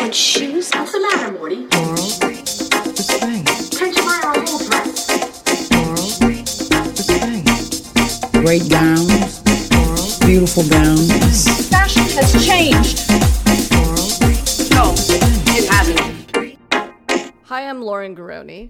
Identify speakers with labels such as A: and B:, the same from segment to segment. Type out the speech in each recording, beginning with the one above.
A: Good shoes? What's the matter, Morty?
B: Laurel, the spring.
A: Can't you buy our whole dress?
B: Laurel, the spring. Great gowns. Laurel, beautiful gowns.
C: Fashion has changed.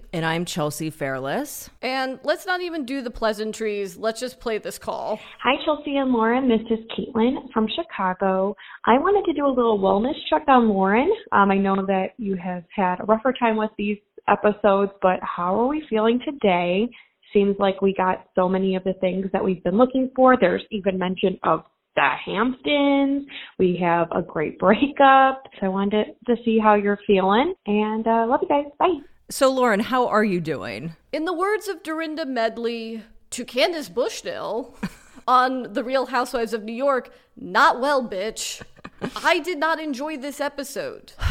D: Garroni.
E: And I'm Chelsea Fairless.
D: And let's not even do the pleasantries. Let's just play this call.
F: Hi, Chelsea and Lauren. This is Caitlin from Chicago. I wanted to do a little wellness check on Lauren. Um, I know that you have had a rougher time with these episodes, but how are we feeling today? Seems like we got so many of the things that we've been looking for. There's even mention of the Hamptons. We have a great breakup. So I wanted to see how you're feeling. And uh, love you guys. Bye.
E: So, Lauren, how are you doing?
D: In the words of Dorinda Medley to Candace Bushnell on The Real Housewives of New York, not well, bitch. I did not enjoy this episode.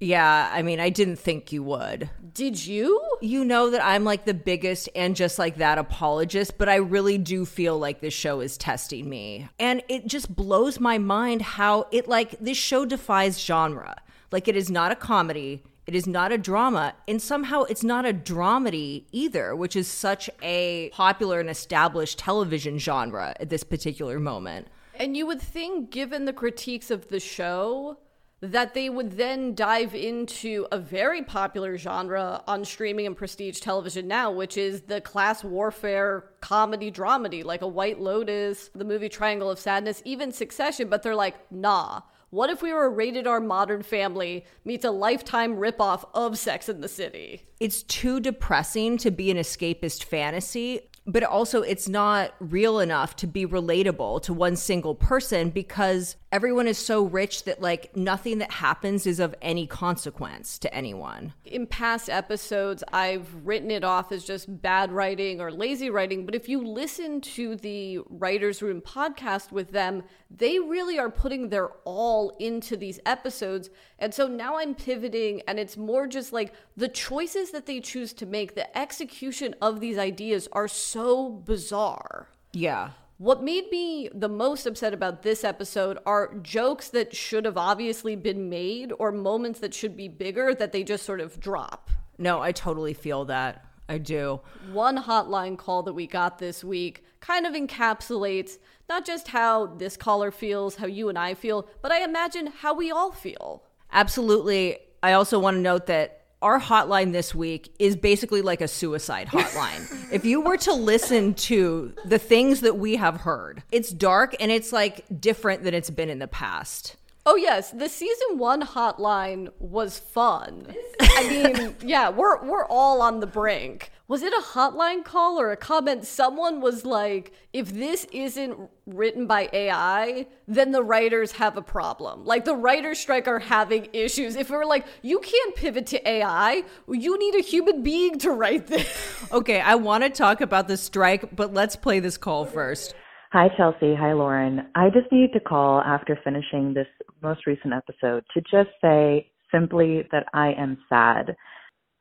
E: Yeah, I mean, I didn't think you would.
D: Did you?
E: You know that I'm like the biggest and just like that apologist, but I really do feel like this show is testing me. And it just blows my mind how it like this show defies genre. Like it is not a comedy, it is not a drama, and somehow it's not a dramedy either, which is such a popular and established television genre at this particular moment.
D: And you would think, given the critiques of the show, that they would then dive into a very popular genre on streaming and prestige television now, which is the class warfare comedy dramedy, like a White Lotus, the movie Triangle of Sadness, even Succession. But they're like, nah. What if we were a rated R Modern Family meets a lifetime ripoff of Sex in the City?
E: it's too depressing to be an escapist fantasy but also it's not real enough to be relatable to one single person because everyone is so rich that like nothing that happens is of any consequence to anyone
D: in past episodes, I've written it off as just bad writing or lazy writing. But if you listen to the Writers Room podcast with them, they really are putting their all into these episodes. And so now I'm pivoting, and it's more just like the choices that they choose to make, the execution of these ideas are so bizarre.
E: yeah
D: What made me the most upset about this episode are jokes that should have obviously been made or moments that should be bigger that they just sort of drop.
E: no i totally feel that i do
D: One hotline call that we got this week kind of encapsulates not just how this caller feels, how you and I feel, but I imagine how we all feel.
E: absolutely i also want to note that our hotline this week is basically like a suicide hotline. if you were to listen to the things that we have heard, it's dark and it's like different than it's been in the past.
D: Oh yes, the season 1 hotline was fun. I mean, yeah, we're we're all on the brink. Was it a hotline call or a comment someone was like if this isn't written by AI, then the writers have a problem. Like the writers strike are having issues. If we're like you can't pivot to AI, you need a human being to write this.
E: Okay, I want to talk about the strike, but let's play this call first.
G: Hi, Chelsea. Hi, Lauren. I just need to call after finishing this most recent episode to just say simply that I am sad.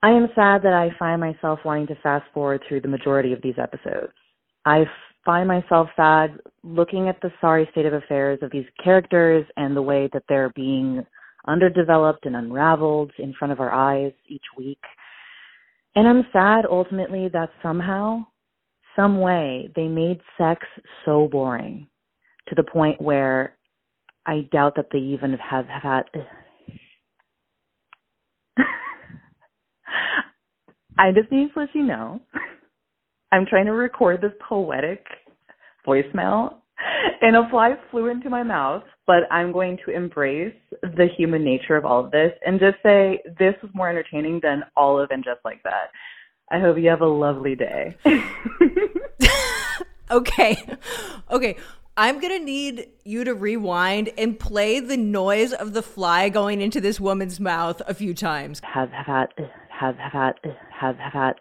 G: I am sad that I find myself wanting to fast forward through the majority of these episodes. I find myself sad looking at the sorry state of affairs of these characters and the way that they're being underdeveloped and unraveled in front of our eyes each week. And I'm sad ultimately that somehow some way they made sex so boring to the point where I doubt that they even have, have had. I just need to let you know I'm trying to record this poetic voicemail and apply fluent to my mouth, but I'm going to embrace the human nature of all of this and just say this was more entertaining than all of and just like that. I hope you have a lovely day.
E: Okay. Okay. I'm going to need you to rewind and play the noise of the fly going into this woman's mouth a few times.
G: have have had have have had have have had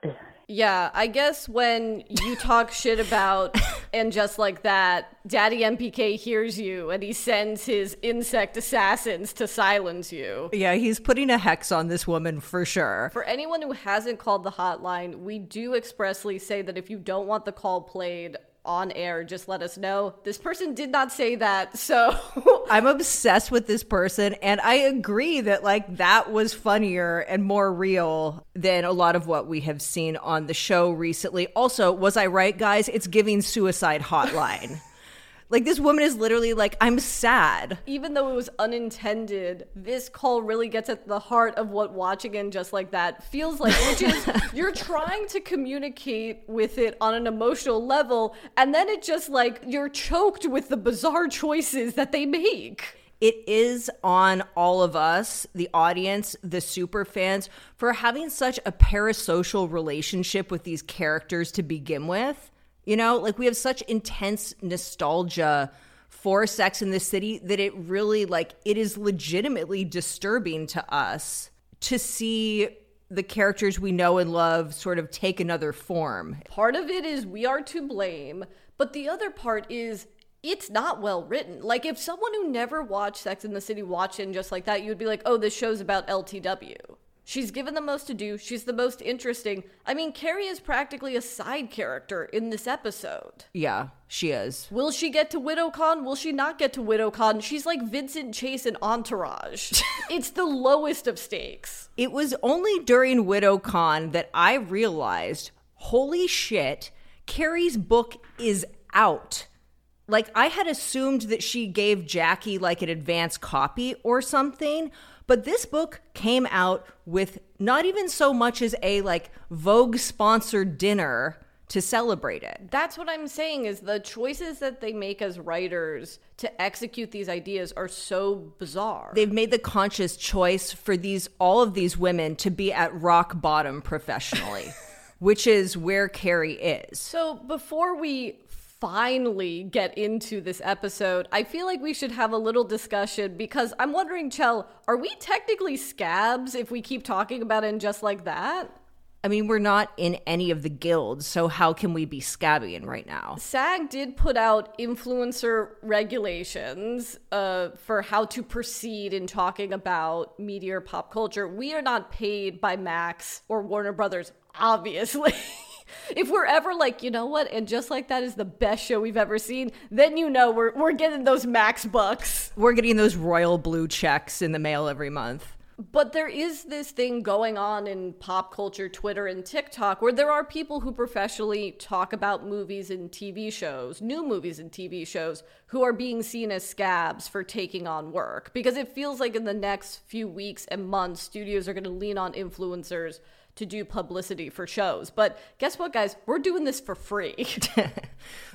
D: Yeah, I guess when you talk shit about and just like that, Daddy MPK hears you and he sends his insect assassins to silence you.
E: Yeah, he's putting a hex on this woman for sure.
D: For anyone who hasn't called the hotline, we do expressly say that if you don't want the call played, on air, just let us know. This person did not say that, so
E: I'm obsessed with this person, and I agree that like that was funnier and more real than a lot of what we have seen on the show recently. Also, was I right, guys? It's giving suicide hotline. like this woman is literally like, I'm sad.
D: even though it was unintended, this call really gets at the heart of what watching and just like that feels like, which is you're trying to communicate with it on an emotional level, and then it just like you're choked with the bizarre choices that they make.
E: It is on all of us, the audience, the super fans, for having such a parasocial relationship with these characters to begin with. You know, like we have such intense nostalgia for Sex in the City that it really, like, it is legitimately disturbing to us to see the characters we know and love sort of take another form.
D: Part of it is we are to blame, but the other part is it's not well written. Like if someone who never watched Sex in the City watched it and just like that, you'd be like, "Oh, this show's about LTW." She's given the most to do. She's the most interesting. I mean, Carrie is practically a side character in this episode.
E: Yeah, she is.
D: Will she get to WidowCon? Will she not get to WidowCon? She's like Vincent Chase in Entourage. it's the lowest of stakes.
E: It was only during WidowCon that I realized, holy shit, Carrie's book is out. Like I had assumed that she gave Jackie like an advance copy or something, but this book came out with not even so much as a like Vogue sponsored dinner to celebrate it.
D: That's what I'm saying is the choices that they make as writers to execute these ideas are so bizarre.
E: They've made the conscious choice for these all of these women to be at rock bottom professionally, which is where Carrie is.
D: So before we finally get into this episode, I feel like we should have a little discussion because I'm wondering, Chell, are we technically scabs if we keep talking about it just like that?
E: I mean, we're not in any of the guilds, so how can we be scabbian right now?
D: SAG did put out influencer regulations uh, for how to proceed in talking about media or pop culture. We are not paid by Max or Warner Brothers, obviously. if we're ever like, you know what, and just like that is the best show we've ever seen, then you know we're we're getting those Max bucks.
E: We're getting those royal blue checks in the mail every month.
D: But there is this thing going on in pop culture, Twitter, and TikTok where there are people who professionally talk about movies and TV shows, new movies and TV shows, who are being seen as scabs for taking on work. Because it feels like in the next few weeks and months, studios are going to lean on influencers to do publicity for shows. But guess what, guys? We're doing this for free.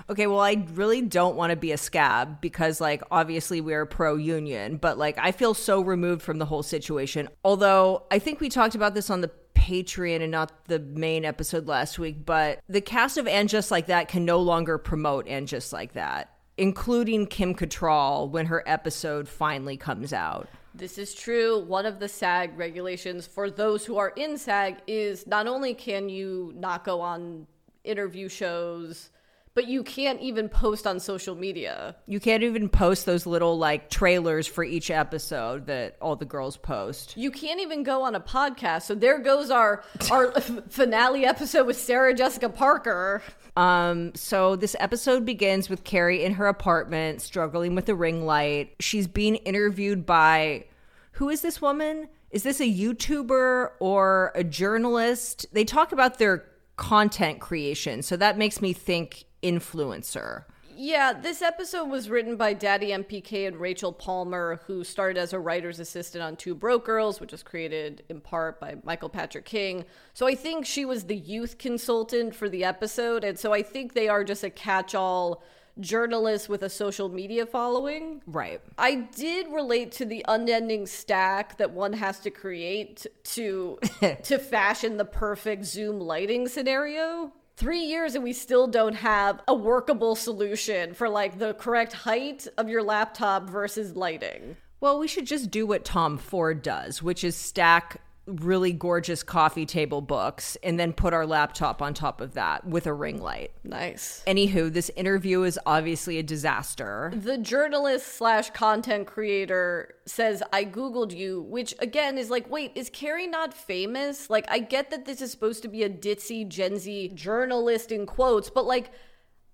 E: Okay, well, I really don't want to be a scab because, like, obviously we're pro union, but like, I feel so removed from the whole situation. Although I think we talked about this on the Patreon and not the main episode last week, but the cast of And Just Like That can no longer promote And Just Like That, including Kim Cattrall when her episode finally comes out.
D: This is true. One of the SAG regulations for those who are in SAG is not only can you not go on interview shows, but you can't even post on social media.
E: You can't even post those little like trailers for each episode that all the girls post.
D: You can't even go on a podcast. So there goes our our finale episode with Sarah Jessica Parker.
E: Um, so this episode begins with Carrie in her apartment struggling with a ring light. She's being interviewed by who is this woman? Is this a YouTuber or a journalist? They talk about their content creation. So that makes me think influencer.
D: Yeah, this episode was written by Daddy MPK and Rachel Palmer, who started as a writer's assistant on Two Broke Girls, which was created in part by Michael Patrick King. So I think she was the youth consultant for the episode. And so I think they are just a catch all journalist with a social media following.
E: Right.
D: I did relate to the unending stack that one has to create to to fashion the perfect Zoom lighting scenario. Three years and we still don't have a workable solution for like the correct height of your laptop versus lighting.
E: Well, we should just do what Tom Ford does, which is stack really gorgeous coffee table books and then put our laptop on top of that with a ring light.
D: Nice.
E: Anywho, this interview is obviously a disaster.
D: The journalist slash content creator says, I Googled you, which again is like, wait, is Carrie not famous? Like, I get that this is supposed to be a ditzy Gen Z journalist in quotes, but like,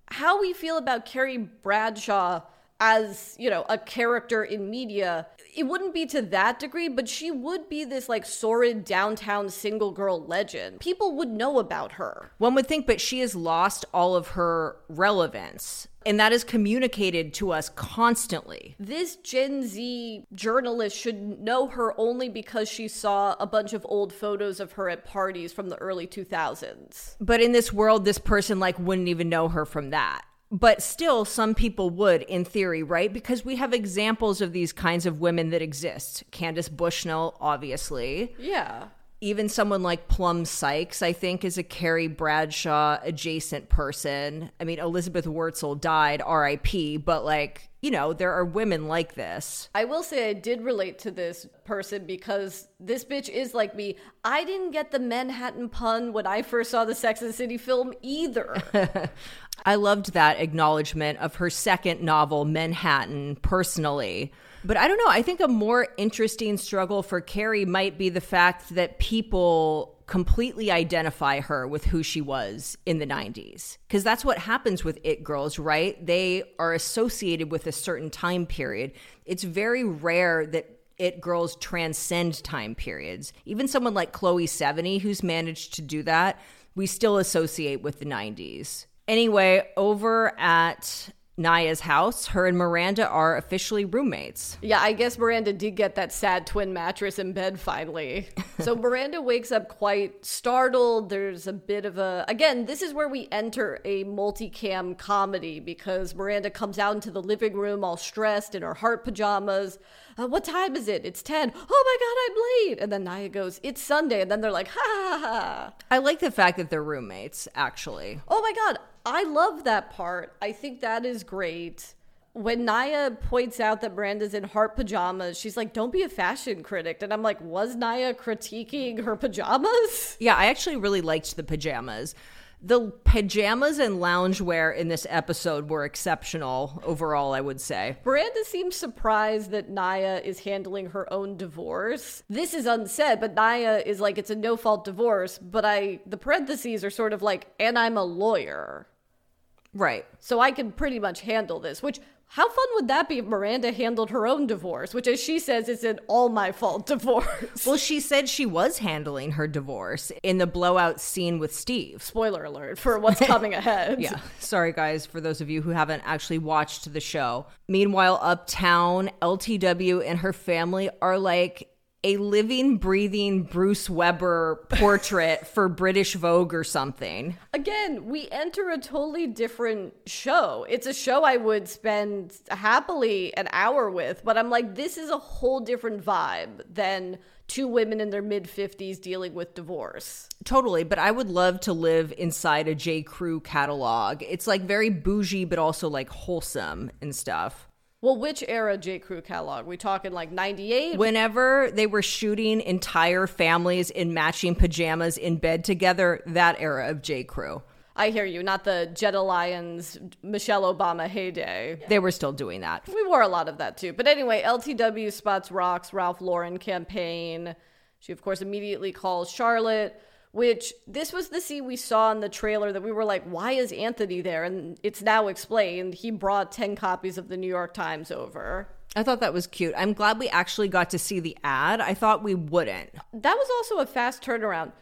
D: how we feel about Carrie Bradshaw as, you know, a character in media, it wouldn't be to that degree, but she would be this like sordid downtown single girl legend. People would know about her.
E: One would think, but she has lost all of her relevance. And that is communicated to us constantly.
D: This Gen Z journalist should know her only because she saw a bunch of old photos of her at parties from the early 2000s.
E: But in this world, this person like wouldn't even know her from that. But still, some people would, in theory, right? Because we have examples of these kinds of women that exist. Candace Bushnell, obviously.
D: Yeah.
E: Even someone like Plum Sykes, I think, is a Carrie Bradshaw adjacent person. I mean, Elizabeth Wurtzel died, RIP, but like, you know, there are women like this.
D: I will say I did relate to this person because this bitch is like me. I didn't get the Manhattan pun when I first saw the Sex and the City film either.
E: I loved that acknowledgement of her second novel, Manhattan, personally. But I don't know. I think a more interesting struggle for Carrie might be the fact that people completely identify her with who she was in the 90s. Because that's what happens with It Girls, right? They are associated with a certain time period. It's very rare that it girls transcend time periods. Even someone like Chloe Sevigny, who's managed to do that, we still associate with the 90s. Anyway, over at Nya's house, her and Miranda are officially roommates.
D: yeah, I guess Miranda did get that sad twin mattress in bed finally. So Miranda wakes up quite startled. There's a bit of a. Again, this is where we enter a multicam comedy because Miranda comes out into the living room all stressed in her heart pajamas. Uh, what time is it? It's 10. Oh my God, I'm late. And then Nya goes, It's Sunday. And then they're like, Ha ha ha.
E: I like the fact that they're roommates, actually.
D: Oh my god, I love that part. I think that is great. When Nya points out that Miranda's in heart pajamas, she's like, "Don't be a fashion critic." And I'm like, "Was Nya critiquing her pajamas?"
E: Yeah, I actually really liked the pajamas. The pajamas and loungewear in this episode were exceptional overall, I would say.
D: Miranda seems surprised that Nya is handling her own divorce. This is unsaid, but Nya is like, "It's a no-fault divorce." But I, the parentheses are sort of like, "And I'm a lawyer."
E: Right.
D: So I can pretty much handle this, which how fun would that be if Miranda handled her own divorce, which as she says is an all my fault divorce.
E: Well, she said she was handling her divorce in the blowout scene with Steve.
D: Spoiler alert for what's coming ahead.
E: Yeah. Sorry, guys, for those of you who haven't actually watched the show. Meanwhile, uptown, LTW and her family are like a living, breathing Bruce Weber portrait for British Vogue or something.
D: Again, we enter a totally different show. It's a show I would spend happily an hour with, but I'm like, this is a whole different vibe than two women in their mid 50s dealing with divorce.
E: Totally, but I would love to live inside a J. Crew catalog. It's like very bougie, but also like wholesome and stuff.
D: Well, which era J. Crew catalog? We talking like 98?
E: Whenever they were shooting entire families in matching pajamas in bed together, that era of J. Crew.
D: I hear you, not the Jenna Lyons Michelle Obama heyday.
E: They were still doing that.
D: We wore a lot of that too. But anyway, LTW spots Rock's Ralph Lauren campaign. She, of course, immediately calls Charlotte, which this was the scene we saw in the trailer that we were like, why is Anthony there? And it's now explained. He brought 10 copies of the New York Times over.
E: I thought that was cute. I'm glad we actually got to see the ad. I thought we wouldn't.
D: That was also a fast turnaround.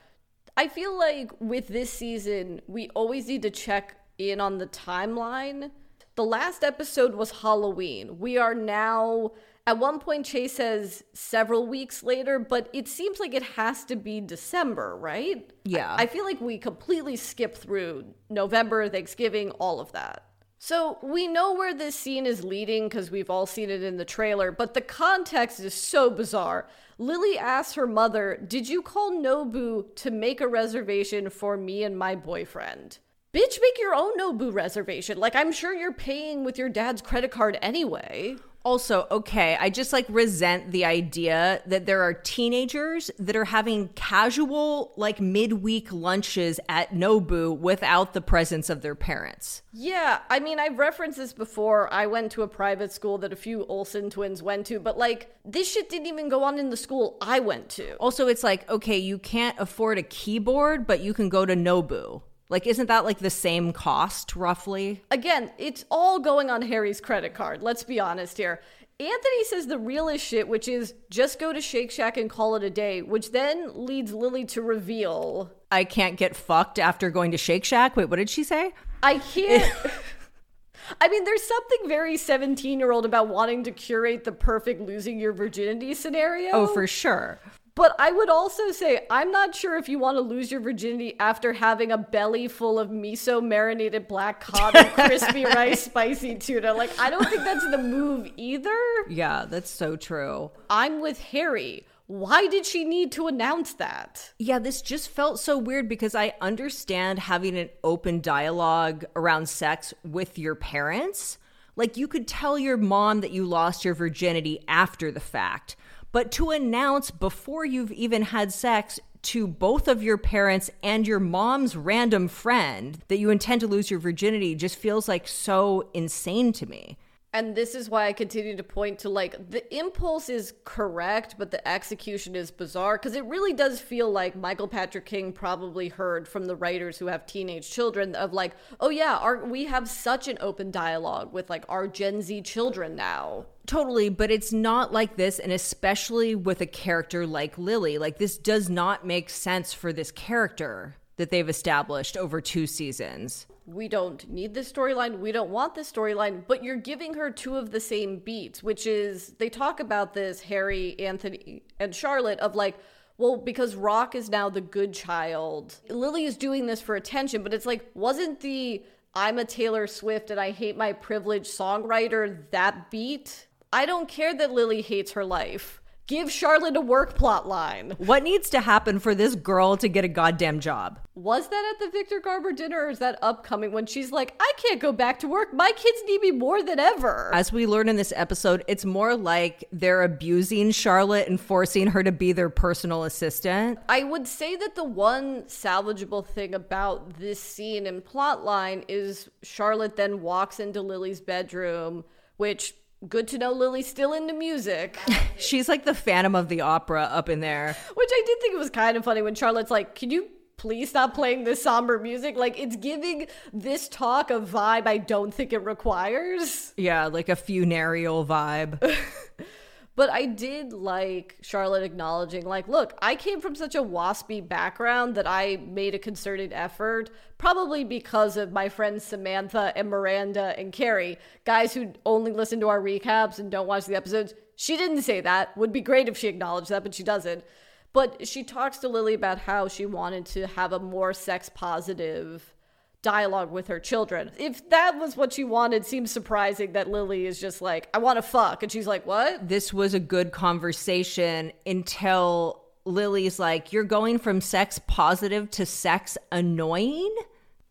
D: I feel like with this season, we always need to check in on the timeline. The last episode was Halloween. We are now, at one point, Chase says several weeks later, but it seems like it has to be December, right?
E: Yeah.
D: I, I feel like we completely skip through November, Thanksgiving, all of that. So we know where this scene is leading because we've all seen it in the trailer, but the context is so bizarre. Lily asks her mother, Did you call Nobu to make a reservation for me and my boyfriend? Bitch, make your own Nobu reservation. Like, I'm sure you're paying with your dad's credit card anyway.
E: Also, okay, I just like resent the idea that there are teenagers that are having casual, like midweek lunches at Nobu without the presence of their parents.
D: Yeah, I mean, I've referenced this before. I went to a private school that a few Olsen twins went to, but like, this shit didn't even go on in the school I went to.
E: Also, it's like, okay, you can't afford a keyboard, but you can go to Nobu. Like, isn't that like the same cost roughly?
D: Again, it's all going on Harry's credit card. Let's be honest here. Anthony says the realest shit, which is just go to Shake Shack and call it a day, which then leads Lily to reveal
E: I can't get fucked after going to Shake Shack. Wait, what did she say?
D: I can't. I mean, there's something very 17 year old about wanting to curate the perfect losing your virginity scenario.
E: Oh, for sure.
D: But I would also say, I'm not sure if you want to lose your virginity after having a belly full of miso marinated black cod and crispy rice spicy tuna. Like, I don't think that's the move either.
E: Yeah, that's so true.
D: I'm with Harry. Why did she need to announce that?
E: Yeah, this just felt so weird because I understand having an open dialogue around sex with your parents. Like, you could tell your mom that you lost your virginity after the fact, but to announce before you've even had sex to both of your parents and your mom's random friend that you intend to lose your virginity just feels like so insane to me.
D: And this is why I continue to point to like the impulse is correct, but the execution is bizarre because it really does feel like Michael Patrick King probably heard from the writers who have teenage children of like, oh yeah, our, we have such an open dialogue with like our Gen Z children now.
E: Totally, but it's not like this, and especially with a character like Lily. Like, this does not make sense for this character that they've established over two seasons.
D: We don't need this storyline, we don't want this storyline, but you're giving her two of the same beats, which is they talk about this, Harry, Anthony, and Charlotte, of like, well, because Rock is now the good child. Lily is doing this for attention, but it's like, wasn't the I'm a Taylor Swift and I hate my privilege songwriter that beat? I don't care that Lily hates her life. Give Charlotte a work plot line.
E: What needs to happen for this girl to get a goddamn job?
D: Was that at the Victor Garber dinner or is that upcoming when she's like, I can't go back to work. My kids need me more than ever.
E: As we learn in this episode, it's more like they're abusing Charlotte and forcing her to be their personal assistant.
D: I would say that the one salvageable thing about this scene and plotline is Charlotte then walks into Lily's bedroom, which good to know Lily's still into music.
E: She's like the Phantom of the Opera up in there.
D: Which I did think it was kind of funny when Charlotte's like, Can you please stop playing this somber music? Like, it's giving this talk a vibe I don't think it requires.
E: Yeah, like a funereal vibe.
D: But I did like Charlotte acknowledging, like, look, I came from such a waspy background that I made a concerted effort, probably because of my friends Samantha and Miranda and Carrie, guys who only listen to our recaps and don't watch the episodes. She didn't say that. Would be great if she acknowledged that, but she doesn't. But she talks to Lily about how she wanted to have a more sex positive dialogue with her children. If that was what she wanted, seems surprising that Lily is just like, I want to fuck. And she's like, what?
E: this was a good conversation until Lily's like, You're going from sex positive to sex annoying?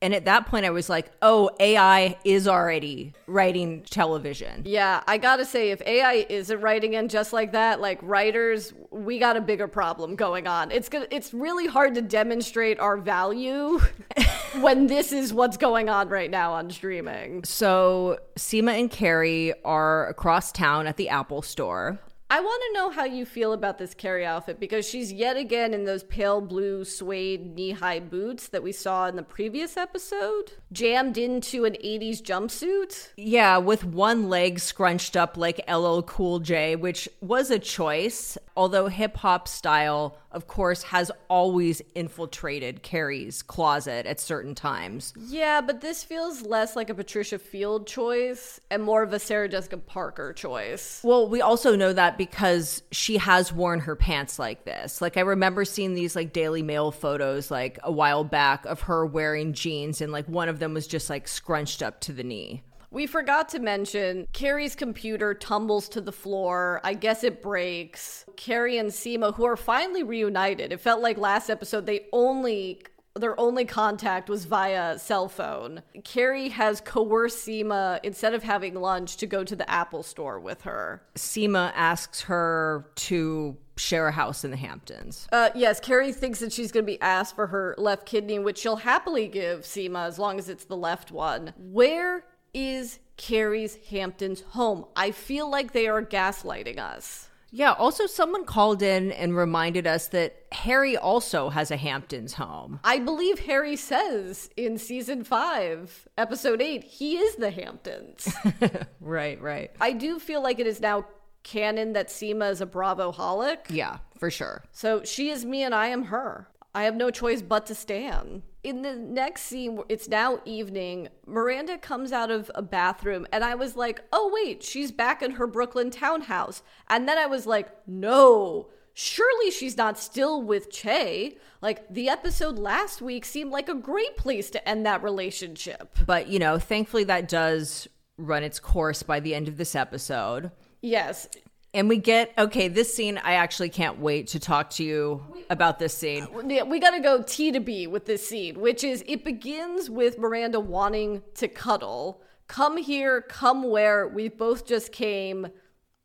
E: And at that point, I was like, Oh, AI is already writing television.
D: Yeah, I gotta say, if AI isn't writing in just like that, like writers, we got a bigger problem going on. It's gonna, it's really hard to demonstrate our value when this is what's going on right now on streaming.
E: So Seema and Carrie are across town at the Apple store.
D: I want to know how you feel about this Carrie outfit because she's yet again in those pale blue suede knee high boots that we saw in the previous episode, jammed into an 80s jumpsuit.
E: Yeah, with one leg scrunched up like LL Cool J, which was a choice, although hip hop style, of course, has always infiltrated Carrie's closet at certain times.
D: Yeah, but this feels less like a Patricia Field choice and more of a Sarah Jessica Parker choice.
E: Well, we also know that because she has worn her pants like this. Like I remember seeing these like Daily Mail photos like a while back of her wearing jeans and like one of them was just like scrunched up to the knee.
D: We forgot to mention Carrie's computer tumbles to the floor. I guess it breaks. Carrie and Seema, who are finally reunited. It felt like last episode they only their only contact was via cell phone. Carrie has coerced Seema instead of having lunch to go to the Apple store with her.
E: Seema asks her to share a house in the Hamptons.
D: Uh, yes, Carrie thinks that she's going to be asked for her left kidney, which she'll happily give Seema as long as it's the left one. Where is Carrie's Hamptons home? I feel like they are gaslighting us.
E: Yeah, also someone called in and reminded us that Harry also has a Hamptons home.
D: I believe Harry says in season five, episode eight, he is the Hamptons.
E: Right, right.
D: I do feel like it is now canon that Seema is a Bravo holic.
E: Yeah, for sure.
D: So she is me and I am her. I have no choice but to stand. In the next scene, it's now evening. Miranda comes out of a bathroom, and I was like, oh, wait, she's back in her Brooklyn townhouse. And then I was like, no, surely she's not still with Che. Like, the episode last week seemed like a great place to end that relationship.
E: But, you know, thankfully that does run its course by the end of this episode.
D: Yes,
E: And we get, okay, this scene, I actually can't wait to talk to you about this scene.
D: Uh, yeah, we got to go T to B with this scene, which is it begins with Miranda wanting to cuddle. Come here, come where we both just came.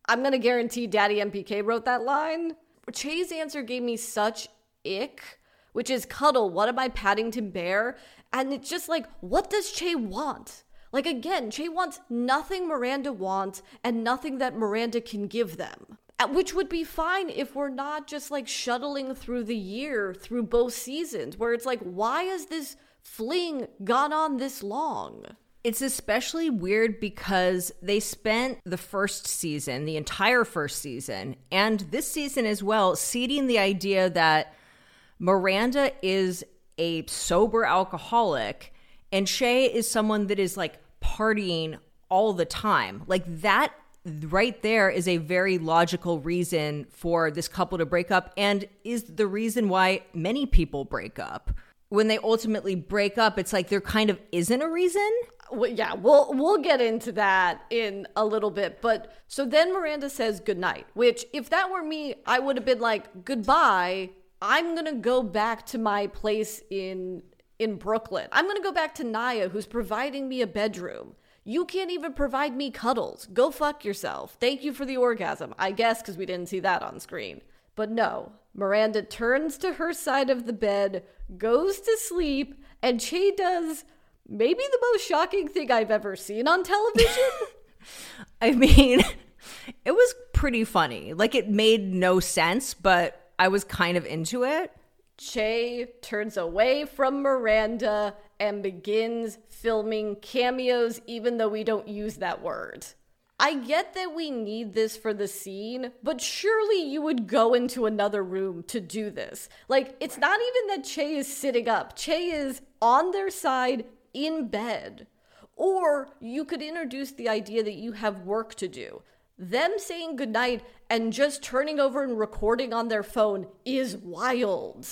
D: I'm to guarantee Daddy MPK wrote that line. Che's answer gave me such ick, which is cuddle. What am I, Paddington Bear? And it's just like, what does Che want? Like again, Che wants nothing Miranda wants and nothing that Miranda can give them. Uh, Which would be fine if we're not just like shuttling through the year through both seasons, where it's like, why has this fling gone on this long?
E: It's especially weird because they spent the first season, the entire first season, and this season as well, seeding the idea that Miranda is a sober alcoholic and Che is someone that is like partying all the time. Like that right there is a very logical reason for this couple to break up and is the reason why many people break up. When they ultimately break up, it's like there kind of isn't a reason.
D: Well, yeah, we'll we'll get into that in a little bit. But so then Miranda says goodnight, which if that were me, I would have been like, goodbye. I'm gonna go back to my place in in Brooklyn. I'm gonna go back to Nya, who's providing me a bedroom. You can't even provide me cuddles. Go fuck yourself. Thank you for the orgasm, I guess, because we didn't see that on screen. But no, Miranda turns to her side of the bed, goes to sleep, and Che does maybe the most shocking thing I've ever seen on television.
E: I mean, it was pretty funny. Like it made no sense, but I was kind of into it.
D: Che turns away from Miranda and begins filming cameos, even though we don't use that word. I get that we need this for the scene, but surely you would go into another room to do this. Like, it's not even that Che is sitting up, Che is on their side in bed. Or you could introduce the idea that you have work to do. Them saying goodnight and just turning over and recording on their phone is wild.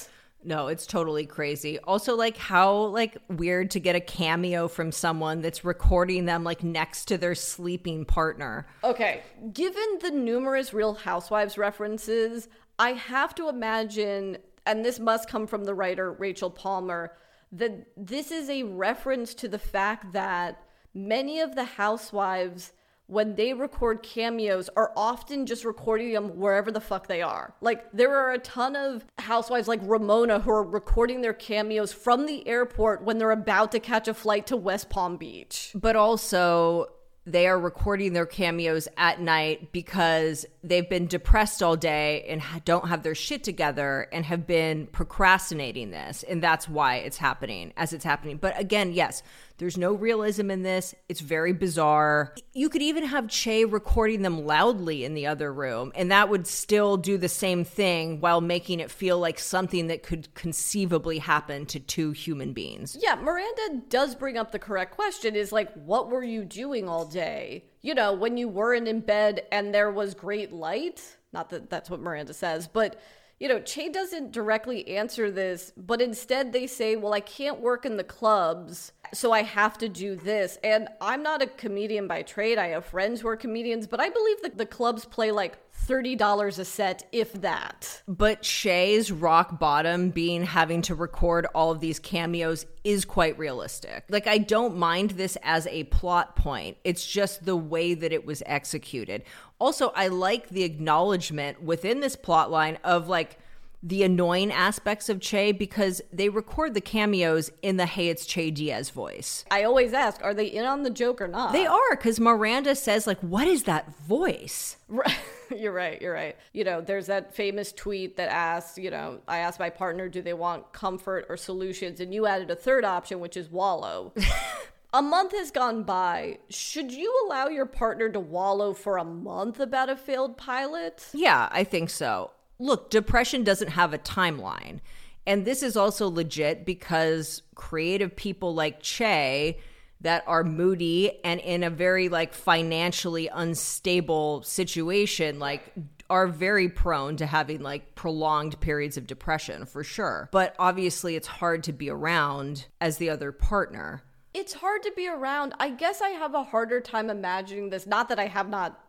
E: No, it's totally crazy. Also like how like weird to get a cameo from someone that's recording them like next to their sleeping partner.
D: Okay, given the numerous Real Housewives references, I have to imagine, and this must come from the writer Rachel Palmer, that this is a reference to the fact that many of the housewives, when they record cameos, are often just recording them wherever the fuck they are. Like, there are a ton of housewives like Ramona who are recording their cameos from the airport when they're about to catch a flight to West Palm Beach.
E: But also they are recording their cameos at night because they've been depressed all day and don't have their shit together and have been procrastinating this. And that's why it's happening as it's happening. But again, yes, there's no realism in this. It's very bizarre. You could even have Che recording them loudly in the other room, and that would still do the same thing while making it feel like something that could conceivably happen to two human beings.
D: Yeah, Miranda does bring up the correct question is like, what were you doing all day? You know, when you weren't in bed and there was great light? Not that that's what Miranda says, but you know, Che doesn't directly answer this, but instead they say, well, I can't work in the clubs, so I have to do this. And I'm not a comedian by trade. I have friends who are comedians, but I believe that the clubs play like $30 a set, if that.
E: But Che's rock bottom being having to record all of these cameos is quite realistic. Like, I don't mind this as a plot point, it's just the way that it was executed. Also, I like the acknowledgement within this plot line of like, the annoying aspects of Che because they record the cameos in the Hey It's Che Diaz voice.
D: I always ask, are they in on the joke or not?
E: They are because Miranda says like, "What is that voice?"
D: Right. You're right. You're right. You know, there's that famous tweet that asks, you know, I asked my partner, do they want comfort or solutions? And you added a third option, which is wallow. a month has gone by. Should you allow your partner to wallow for a month about a failed pilot?
E: Yeah, I think so. Look, depression doesn't have a timeline. And this is also legit because creative people like Che that are moody and in a very like financially unstable situation like are very prone to having like prolonged periods of depression for sure. But obviously it's hard to be around as the other partner.
D: It's hard to be around. I guess I have a harder time imagining this. Not that I have not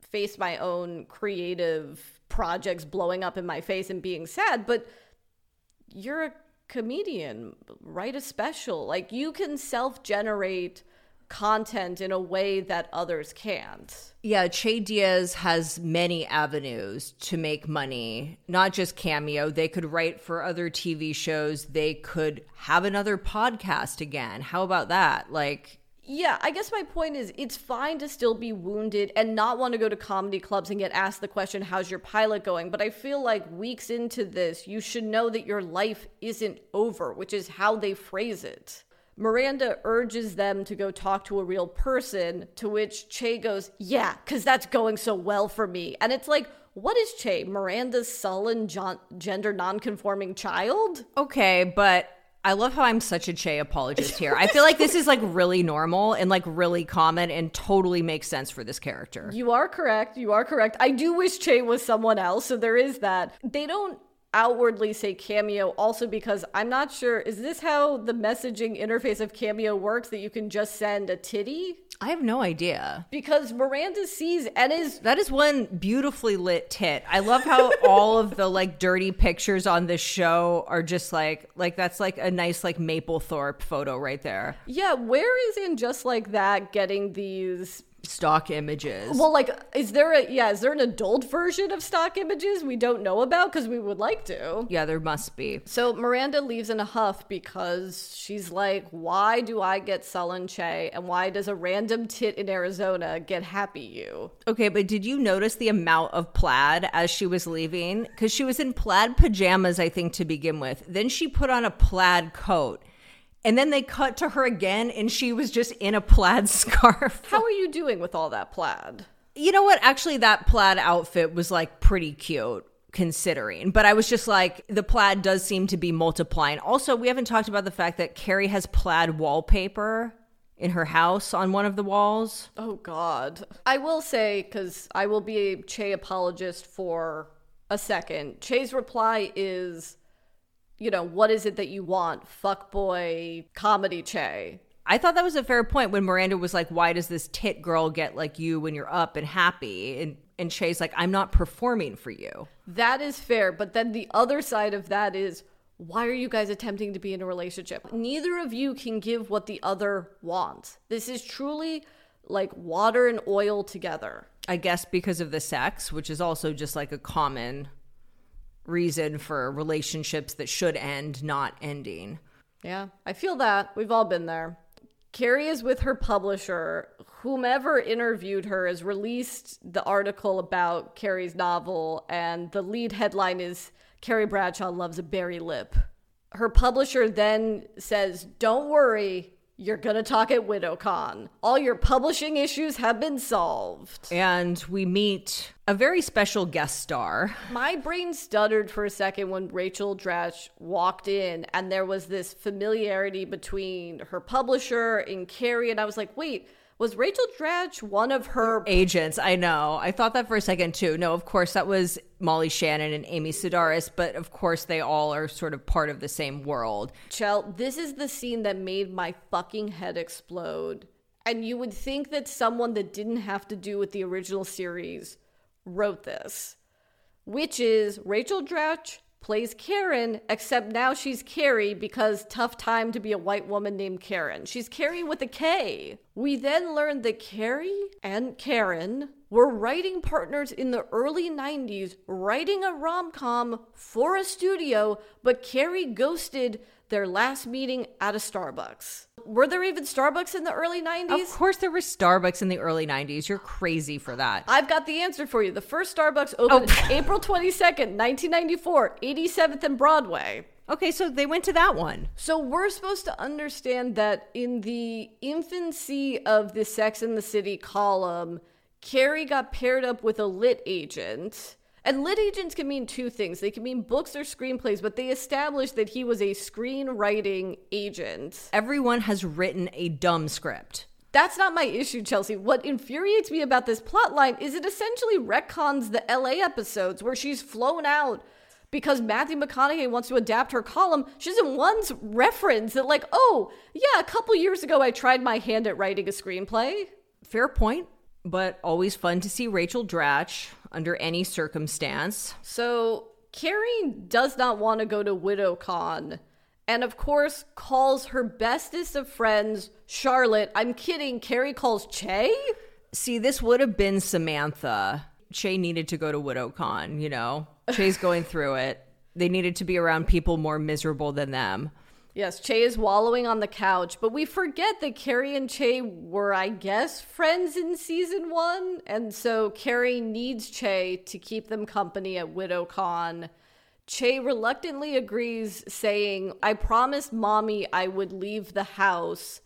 D: faced my own creative projects blowing up in my face and being sad, but you're a comedian, write a special. Like you can self generate content in a way that others can't.
E: Yeah, Che Diaz has many avenues to make money, not just Cameo. They could write for other TV shows. They could have another podcast again. How about that? Like,
D: Yeah, I guess my point is it's fine to still be wounded and not want to go to comedy clubs and get asked the question, How's your pilot going? But I feel like weeks into this, you should know that your life isn't over, which is how they phrase it. Miranda urges them to go talk to a real person, to which Che goes, Yeah, because that's going so well for me. And it's like, what is Che? Miranda's sullen, gender nonconforming child?
E: okay, but I love how I'm such a Che apologist here. I feel like this is like really normal and like really common and totally makes sense for this character.
D: You are correct. You are correct. I do wish Che was someone else, so there is that. They don't outwardly say cameo also because I'm not sure is this how the messaging interface of cameo works that you can just send a titty?
E: I have no idea.
D: Because Miranda sees and is
E: That is one beautifully lit tit. I love how all of the like dirty pictures on this show are just like like that's like a nice like Mapplethorpe photo right there.
D: yeah, where is in just like that getting these
E: Stock images.
D: well like is there a yeah, is there an adult version of stock images we don't know about cuz we would like to?
E: yeah, there must be.
D: So Miranda leaves in a huff because she's like, why do I get sullen Che and why does a random tit in Arizona get happy you?
E: Okay, but did you notice the amount of plaid as she was leaving? Because she was in plaid pajamas, I think, to begin with. Then she put on a plaid coat. And then they cut to her again, and she was just in a plaid scarf.
D: How are you doing with all that plaid?
E: You know what? Actually, that plaid outfit was like pretty cute considering. But I was just like, the plaid does seem to be multiplying. Also, we haven't talked about the fact that Carrie has plaid wallpaper in her house on one of the walls.
D: Oh God. I will say, because I will be a Che apologist for a second. Che's reply is, you know, what is it that you want? Fuckboy comedy Che.
E: I thought that was a fair point when Miranda was like, "Why does this tit girl get like you when you're up and happy?" And and Che's like, "I'm not performing for you."
D: That is fair, but then the other side of that is why are you guys attempting to be in a relationship? Neither of you can give what the other wants. This is truly like water and oil together.
E: I guess because of the sex, which is also just like a common reason for relationships that should end not ending.
D: Yeah, I feel that. We've all been there. Carrie is with her publisher. Whomever interviewed her has released the article about Carrie's novel, and the lead headline is Carrie Bradshaw loves a berry lip. Her publisher then says, Don't worry, you're gonna talk at WidowCon. All your publishing issues have been solved.
E: And we meet a very special guest star.
D: My brain stuttered for a second when Rachel Dratch walked in, and there was this familiarity between her publisher and Carrie, and I was like, wait, was Rachel Dratch one of her
E: Agents, I know. I thought that for a second too. No, of course, that was Molly Shannon and Amy Sedaris, but of course, they all are sort of part of the same world.
D: Chell, this is the scene that made my fucking head explode. And you would think that someone that didn't have to do with the original series wrote this, which is Rachel Dratch plays Karen, except now she's Carrie because tough time to be a white woman named Karen. She's Carrie with a K. We then learned that Carrie and Karen were writing partners in the early 90s, writing a rom com for a studio, but Carrie ghosted their last meeting at a Starbucks. Were there even Starbucks in the early 90s?
E: Of course, there was Starbucks in the early 90s. You're crazy for that.
D: I've got the answer for you. The first Starbucks opened
E: Oh.
D: April 22nd, 1994, 87th and Broadway.
E: Okay, so they went to that one.
D: So we're supposed to understand that in the infancy of the Sex and the City column, Carrie got paired up with a lit agent. And lit agents can mean two things. They can mean books or screenplays, but they established that he was a screenwriting agent.
E: Everyone has written a dumb script.
D: That's not my issue, Chelsea. What infuriates me about this plotline is it essentially retcons the LA episodes where she's flown out because Matthew McConaughey wants to adapt her column. She doesn't once reference that, like, oh, yeah, a couple years ago I tried my hand at writing a screenplay.
E: Fair point, but always fun to see Rachel Dratch under any circumstance.
D: So Carrie does not want to go to WidowCon. And of course, calls her bestest of friends, Charlotte. I'm kidding. Carrie calls Che?
E: See, this would have been Samantha. Che needed to go to WidowCon, you know? Che's going through it. They needed to be around people more miserable than them.
D: Yes, Che is wallowing on the couch, but we forget that Carrie and Che were, I guess, friends in season one. And so Carrie needs Che to keep them company at WidowCon. Che reluctantly agrees, saying, I promised mommy I would leave the house.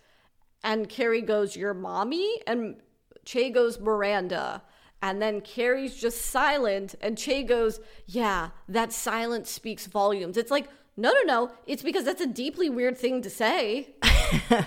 D: And Carrie goes, Your mommy? And Che goes, Miranda. And then Carrie's just silent, and Che goes, Yeah, that silence speaks volumes. It's like, no, no, no. It's because that's a deeply weird thing to say.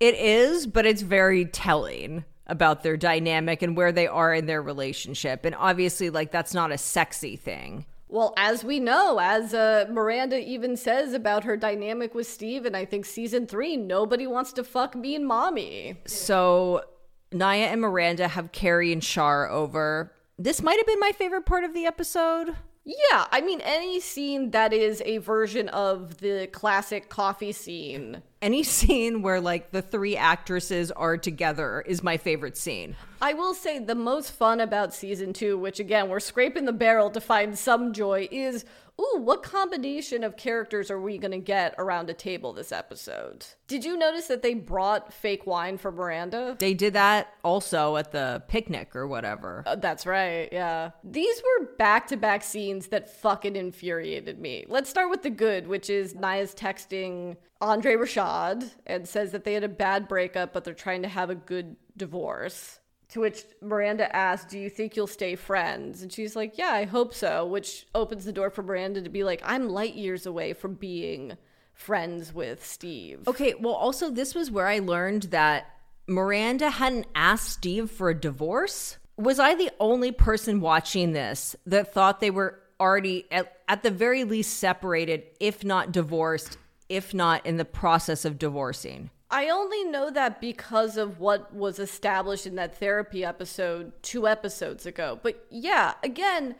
E: It is, but it's very telling about their dynamic and where they are in their relationship. And obviously, like, that's not a sexy thing.
D: Well, as we know, as uh, Miranda even says about her dynamic with Steve, and I think season three, nobody wants to fuck me and mommy.
E: So Nya and Miranda have Carrie and Shar over. This might have been my favorite part of the episode.
D: Yeah, I mean, any scene that is a version of the classic coffee scene.
E: Any scene where like the three actresses are together is my favorite scene.
D: I will say the most fun about season two, which again, we're scraping the barrel to find some joy, is ooh, what combination of characters are we going to get around a table this episode? Did you notice that they brought fake wine for Miranda?
E: They did that also at the picnic or whatever.
D: Uh, that's right, yeah. These were back to back scenes that fucking infuriated me. Let's start with the good, which is Nya's texting Andre Rashad and says that they had a bad breakup, but they're trying to have a good divorce. To which Miranda asks, Do you think you'll stay friends? And she's like, Yeah, I hope so, which opens the door for Miranda to be like, I'm light years away from being friends with Steve.
E: Okay, well, also, this was where I learned that Miranda hadn't asked Steve for a divorce. Was I the only person watching this that thought they were already, at, at the very least, separated, if not divorced, if not in the process of divorcing?
D: I only know that because of what was established in that therapy episode two episodes ago. But yeah, again,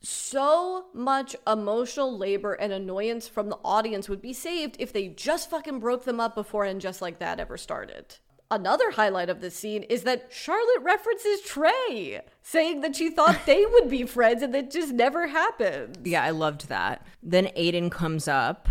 D: so much emotional labor and annoyance from the audience would be saved if they just fucking broke them up before and just like that ever started. Another highlight of this scene is that Charlotte references Trey, saying that she thought they would be friends and that just never happened.
E: Yeah, I loved that. Then Aiden comes up.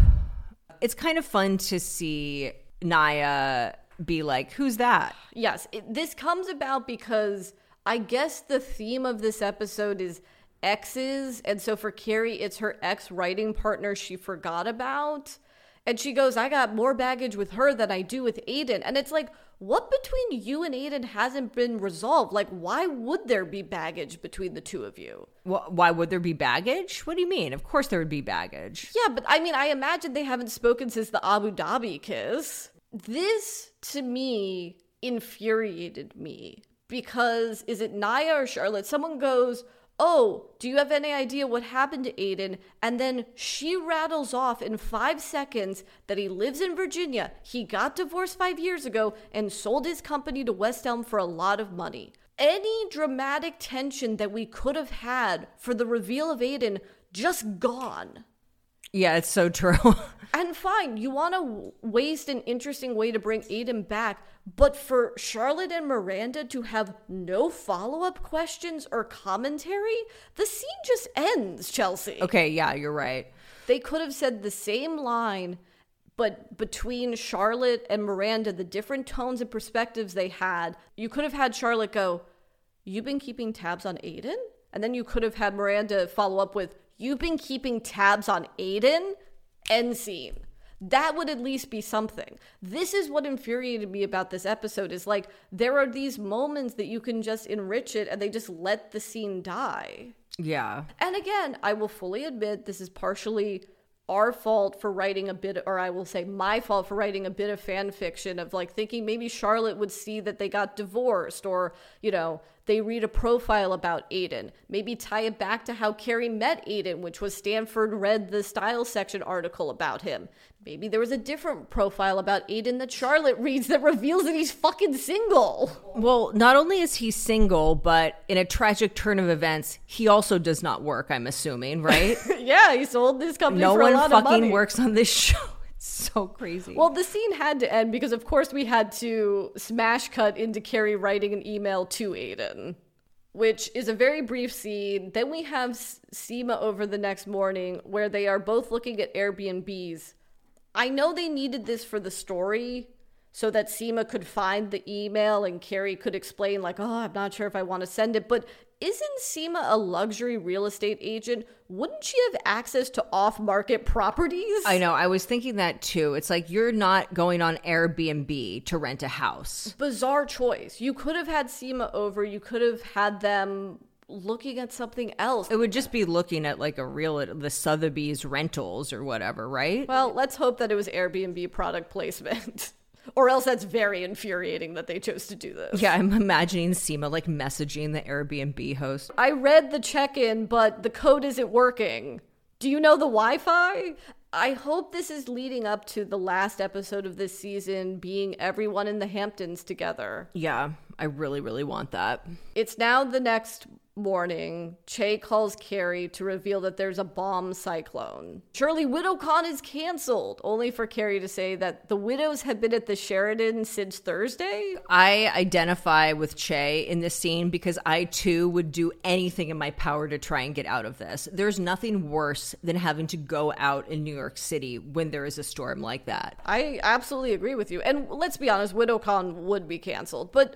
E: It's kind of fun to see Nya be like, Who's that?
D: Yes, it, this comes about because I guess the theme of this episode is exes. And so for Carrie, it's her ex writing partner she forgot about. And she goes, I got more baggage with her than I do with Aiden. And it's like, what between you and Aiden hasn't been resolved? Like, why would there be baggage between the two of you?
E: Wh- Why would there be baggage? What do you mean? Of course there would be baggage.
D: Yeah, but I mean, I imagine they haven't spoken since the Abu Dhabi kiss. This, to me, infuriated me because is it Nya or Charlotte? Someone goes, Oh, do you have any idea what happened to Aiden? And then she rattles off in five seconds that he lives in Virginia. He got divorced five years ago and sold his company to West Elm for a lot of money. Any dramatic tension that we could have had for the reveal of Aiden just gone.
E: Yeah, it's so true.
D: And fine, you want to waste an interesting way to bring Aiden back, but for Charlotte and Miranda to have no follow up questions or commentary, the scene just ends, Chelsea.
E: okay, yeah, you're right.
D: They could have said the same line But between Charlotte and Miranda, the different tones and perspectives they had, you could have had Charlotte go, You've been keeping tabs on Aiden? And then you could have had Miranda follow up with, You've been keeping tabs on Aiden? End scene. That would at least be something. This is what infuriated me about this episode is like there are these moments that you can just enrich it and they just let the scene die.
E: Yeah.
D: And again, I will fully admit this is partially our fault for writing a bit, or I will say my fault for writing a bit of fan fiction of like thinking maybe Charlotte would see that they got divorced, or, you know, they read a profile about Aiden. Maybe tie it back to how Carrie met Aiden, which was Stanford read the style section article about him. Maybe there was a different profile about Aiden that Charlotte reads that reveals that he's fucking single.
E: Well, not only is he single, but in a tragic turn of events, he also does not work, I'm assuming, right?
D: yeah, he sold this company
E: no
D: for a
E: one
D: lot of money.
E: fucking works on this show. So crazy.
D: Well, the scene had to end because, of course, we had to smash cut into Carrie writing an email to Aiden, which is a very brief scene. Then we have Seema over the next morning where they are both looking at Airbnbs. I know they needed this for the story so that Seema could find the email and Carrie could explain, like, oh, I'm not sure if I want to send it. But isn't Seema a luxury real estate agent? Wouldn't she have access to off market properties?
E: I know. I was thinking that too. It's like you're not going on Airbnb to rent a house.
D: bizarre choice. You could have had Seema over. You could have had them looking at something else.
E: It would just be looking at like a real the Sotheby's rentals or whatever, right?
D: Well, let's hope that it was Airbnb product placement. or else that's very infuriating that they chose to do this.
E: Yeah, I'm imagining Seema like messaging the Airbnb host.
D: I read the check in, but the code isn't working. Do you know the Wi Fi? I hope this is leading up to the last episode of this season being everyone in the Hamptons together.
E: Yeah, I really, really want that.
D: It's now the next morning. Che calls Carrie to reveal that there's a bomb cyclone. Surely WidowCon is canceled, only for Carrie to say that the widows have been at the Sheraton since Thursday.
E: I identify with Che in this scene because I too would do anything in my power to try and get out of this. There's nothing worse than having to go out in New York City when there is a storm like that.
D: I absolutely agree with you. And let's be honest, WidowCon would be canceled. But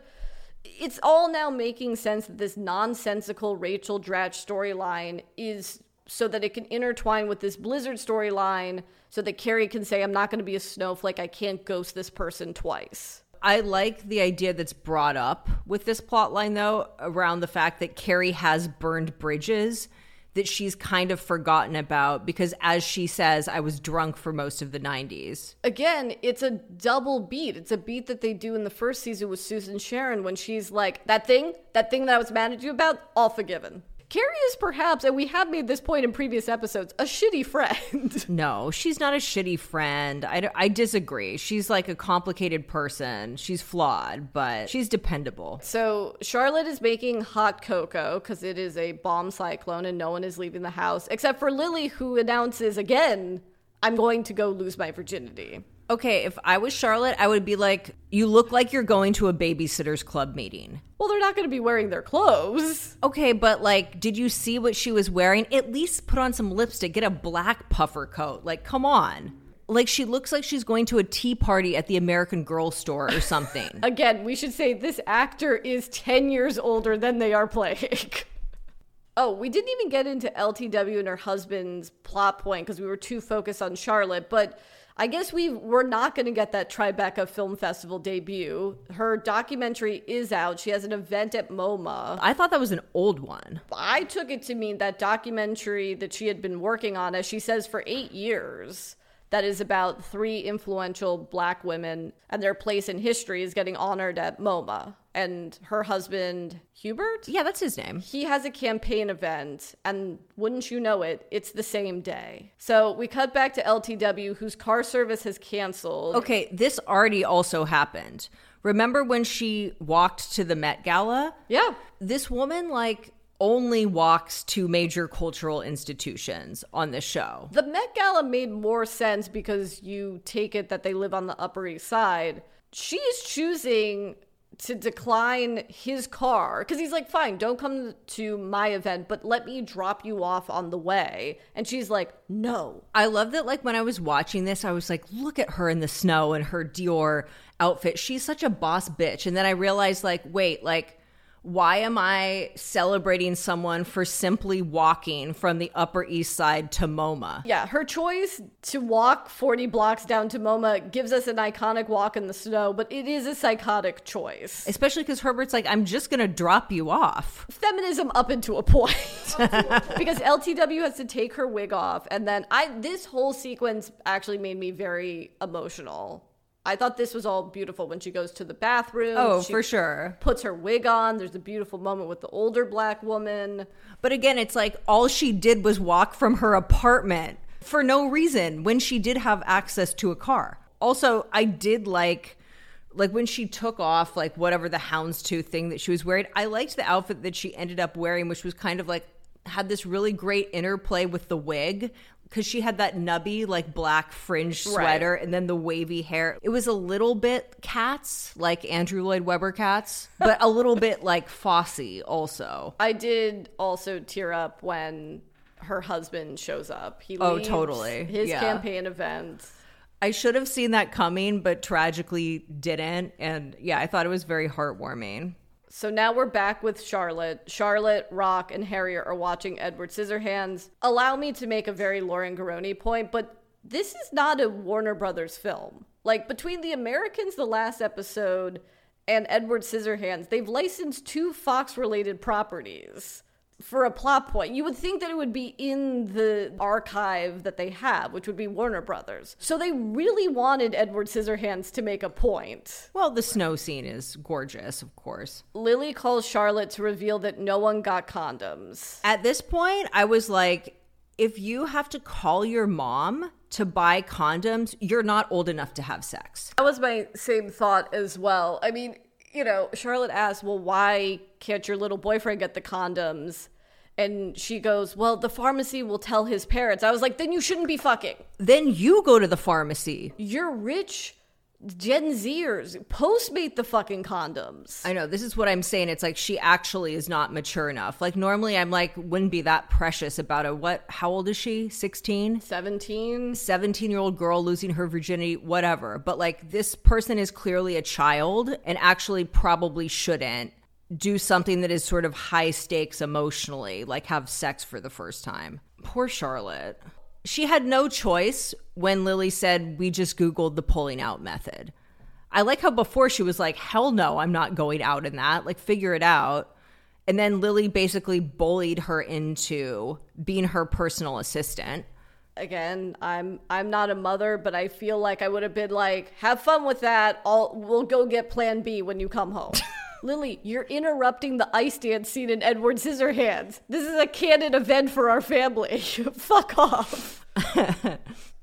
D: it's all now making sense that this nonsensical Rachel Dratch storyline is so that it can intertwine with this Blizzard storyline so that Carrie can say, I'm not going to be a snowflake. I can't ghost this person twice.
E: I like the idea that's brought up with this plot line, though, around the fact that Carrie has burned bridges that she's kind of forgotten about because, as she says, I was drunk for most of the 90s.
D: Again, it's a double beat. It's a beat that they do in the first season with Susan Sharon when she's like, that thing, that thing that I was mad at you about, all forgiven. Carrie is perhaps, and we have made this point in previous episodes, a shitty friend.
E: No, she's not a shitty friend. I, I disagree. She's like a complicated person. She's flawed, but she's dependable.
D: So Charlotte is making hot cocoa because it is a bomb cyclone and no one is leaving the house except for Lily, who announces again, I'm going to go lose my virginity.
E: Okay, if I was Charlotte, I would be like, you look like you're going to a babysitter's club meeting.
D: Well, they're not going to be wearing their clothes.
E: Okay, but like, did you see what she was wearing? At least put on some lipstick, get a black puffer coat. Like, come on. Like, she looks like she's going to a tea party at the American Girl store or something.
D: Again, we should say this actor is 10 years older than they are playing. oh, we didn't even get into LTW and her husband's plot point because we were too focused on Charlotte, but I guess we we're not going to get that Tribeca Film Festival debut. Her documentary is out. She has an event at MoMA.
E: I thought that was an old one.
D: I took it to mean that documentary that she had been working on, as she says, for eight years. That is about three influential black women and their place in history is getting honored at MoMA. And her husband, Herbert?
E: Yeah, that's his name.
D: He has a campaign event, and wouldn't you know it, it's the same day. So we cut back to LTW, whose car service has canceled.
E: Okay, this already also happened. Remember when she walked to the Met Gala?
D: Yeah.
E: This woman, like, only walks to major cultural institutions on this show.
D: The Met Gala made more sense because you take it that they live on the Upper East Side. She's choosing to decline his car because he's like, fine, don't come to my event, but let me drop you off on the way. And she's like, no.
E: I love that, like, when I was watching this, I was like, look at her in the snow and her Dior outfit. She's such a boss bitch. And then I realized, like, wait, like, why am I celebrating someone for simply walking from the Upper East Side to MoMA?
D: Yeah, her choice to walk 40 blocks down to MoMA gives us an iconic walk in the snow, but it is a psychotic choice.
E: Especially because Herbert's like, I'm just going to drop you off.
D: Feminism up into a point. because LTW has to take her wig off and then I this whole sequence actually made me very emotional. I thought this was all beautiful when she goes to the bathroom.
E: Oh, for sure.
D: Puts her wig on. There's a beautiful moment with the older black woman.
E: But again, it's like all she did was walk from her apartment for no reason when she did have access to a car. Also, I did like like when she took off like whatever the houndstooth thing that she was wearing. I liked the outfit that she ended up wearing, which was kind of like had this really great interplay with the wig because she had that nubby like black fringe sweater and then the wavy hair. It was a little bit cats, like Andrew Lloyd Webber cats, but a little bit like Fosse also.
D: I did also tear up when her husband shows up. He
E: Oh, totally.
D: His
E: Yeah.
D: campaign event.
E: I should have seen that coming, but tragically didn't. And yeah, I thought it was very heartwarming.
D: So now we're back with Charlotte. Charlotte, Rock, and Harriet are watching Edward Scissorhands. Allow me to make a very Lauren Garroni point, but this is not a Warner Brothers film. Like between The Americans, the last episode, and Edward Scissorhands, they've licensed two Fox related properties for a plot point. You would think that it would be in the archive that they have, which would be Warner Brothers. So they really wanted Edward Scissorhands to make a point.
E: Well, the snow scene is gorgeous, of course.
D: Lily calls Charlotte to reveal that no one got condoms.
E: At this point, I was like, if you have to call your mom to buy condoms, you're not old enough to have sex.
D: That was my same thought as well. I mean, you know, Charlotte asks, well, why can't your little boyfriend get the condoms? And she goes, well, the pharmacy will tell his parents. I was like, then you shouldn't be fucking.
E: Then you go to the pharmacy.
D: You're rich Gen Zers. Postmate the fucking condoms.
E: I know, this is what I'm saying. It's like she actually is not mature enough. Like, normally I'm like, wouldn't be that precious about a what? How old is she? 16?
D: 17.
E: 17 year old girl losing her virginity, whatever. But like this person is clearly a child and actually probably shouldn't do something that is sort of high stakes emotionally, like have sex for the first time. Poor Charlotte. She had no choice when Lily said, We just Googled the pulling out method. I like how before she was like, Hell no, I'm not going out in that. Like, figure it out. And then Lily basically bullied her into being her personal assistant.
D: Again, I'm I'm not a mother, but I feel like I would have been like, "Have fun with that. I'll we'll go get Plan B when you come home." Lily, you're interrupting the ice dance scene in Edward Scissorhands. This is a canon event for our family. Fuck off.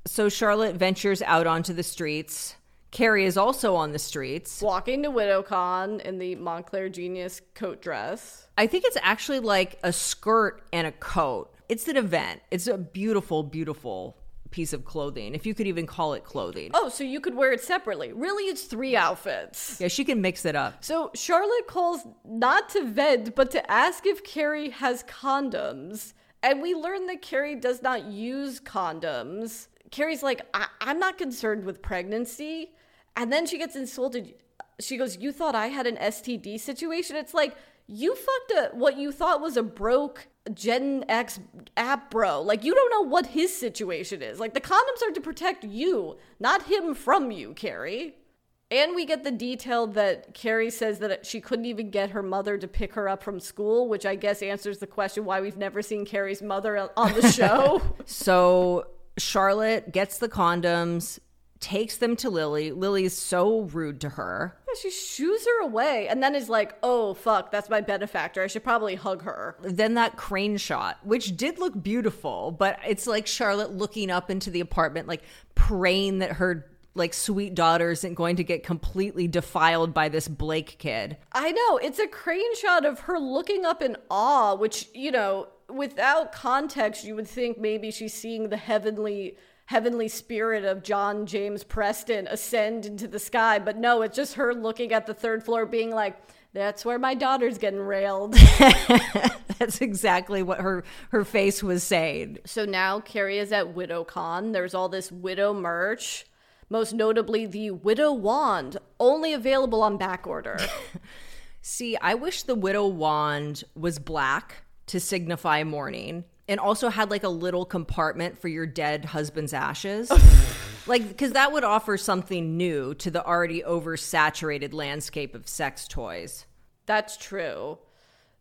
E: So Charlotte ventures out onto the streets. Carrie is also on the streets.
D: Walking to WidowCon in the Moncler Genius coat dress.
E: I think it's actually like a skirt and a coat. It's an event. It's a beautiful, beautiful piece of clothing, if you could even call it clothing.
D: Oh, so you could wear it separately. Really, it's three outfits.
E: Yeah, she can mix it up.
D: So Charlotte calls not to vent, but to ask if Carrie has condoms. And we learn that Carrie does not use condoms. Carrie's like, I- I'm not concerned with pregnancy. And then she gets insulted. She goes, You thought I had an STD situation? It's like, you fucked a, what you thought was a broke Gen X app bro. Like, you don't know what his situation is. Like, the condoms are to protect you, not him from you, Carrie. And we get the detail that Carrie says that she couldn't even get her mother to pick her up from school, which I guess answers the question why we've never seen Carrie's mother on the show.
E: So Charlotte gets the condoms, takes them to Lily. Lily is so rude to her.
D: Yeah, she shoos her away and then is like, oh, fuck, that's my benefactor. I should probably hug her.
E: Then that crane shot, which did look beautiful, but it's like Charlotte looking up into the apartment, like praying that her like sweet daughter isn't going to get completely defiled by this Blake kid.
D: I know. It's a crane shot of her looking up in awe, which, you know, without context, you would think maybe she's seeing the heavenly heavenly spirit of John James Preston ascend into the sky. But no, it's just her looking at the third floor, being like, that's where my daughter's getting railed.
E: That's exactly what her her face was saying.
D: so now Carrie is at WidowCon. There's all this widow merch, most notably the Widow Wand, only available on back order.
E: See, I wish the widow wand was black to signify mourning and also had like a little compartment for your dead husband's ashes. like because that would offer something new to the already oversaturated landscape of sex toys.
D: That's true.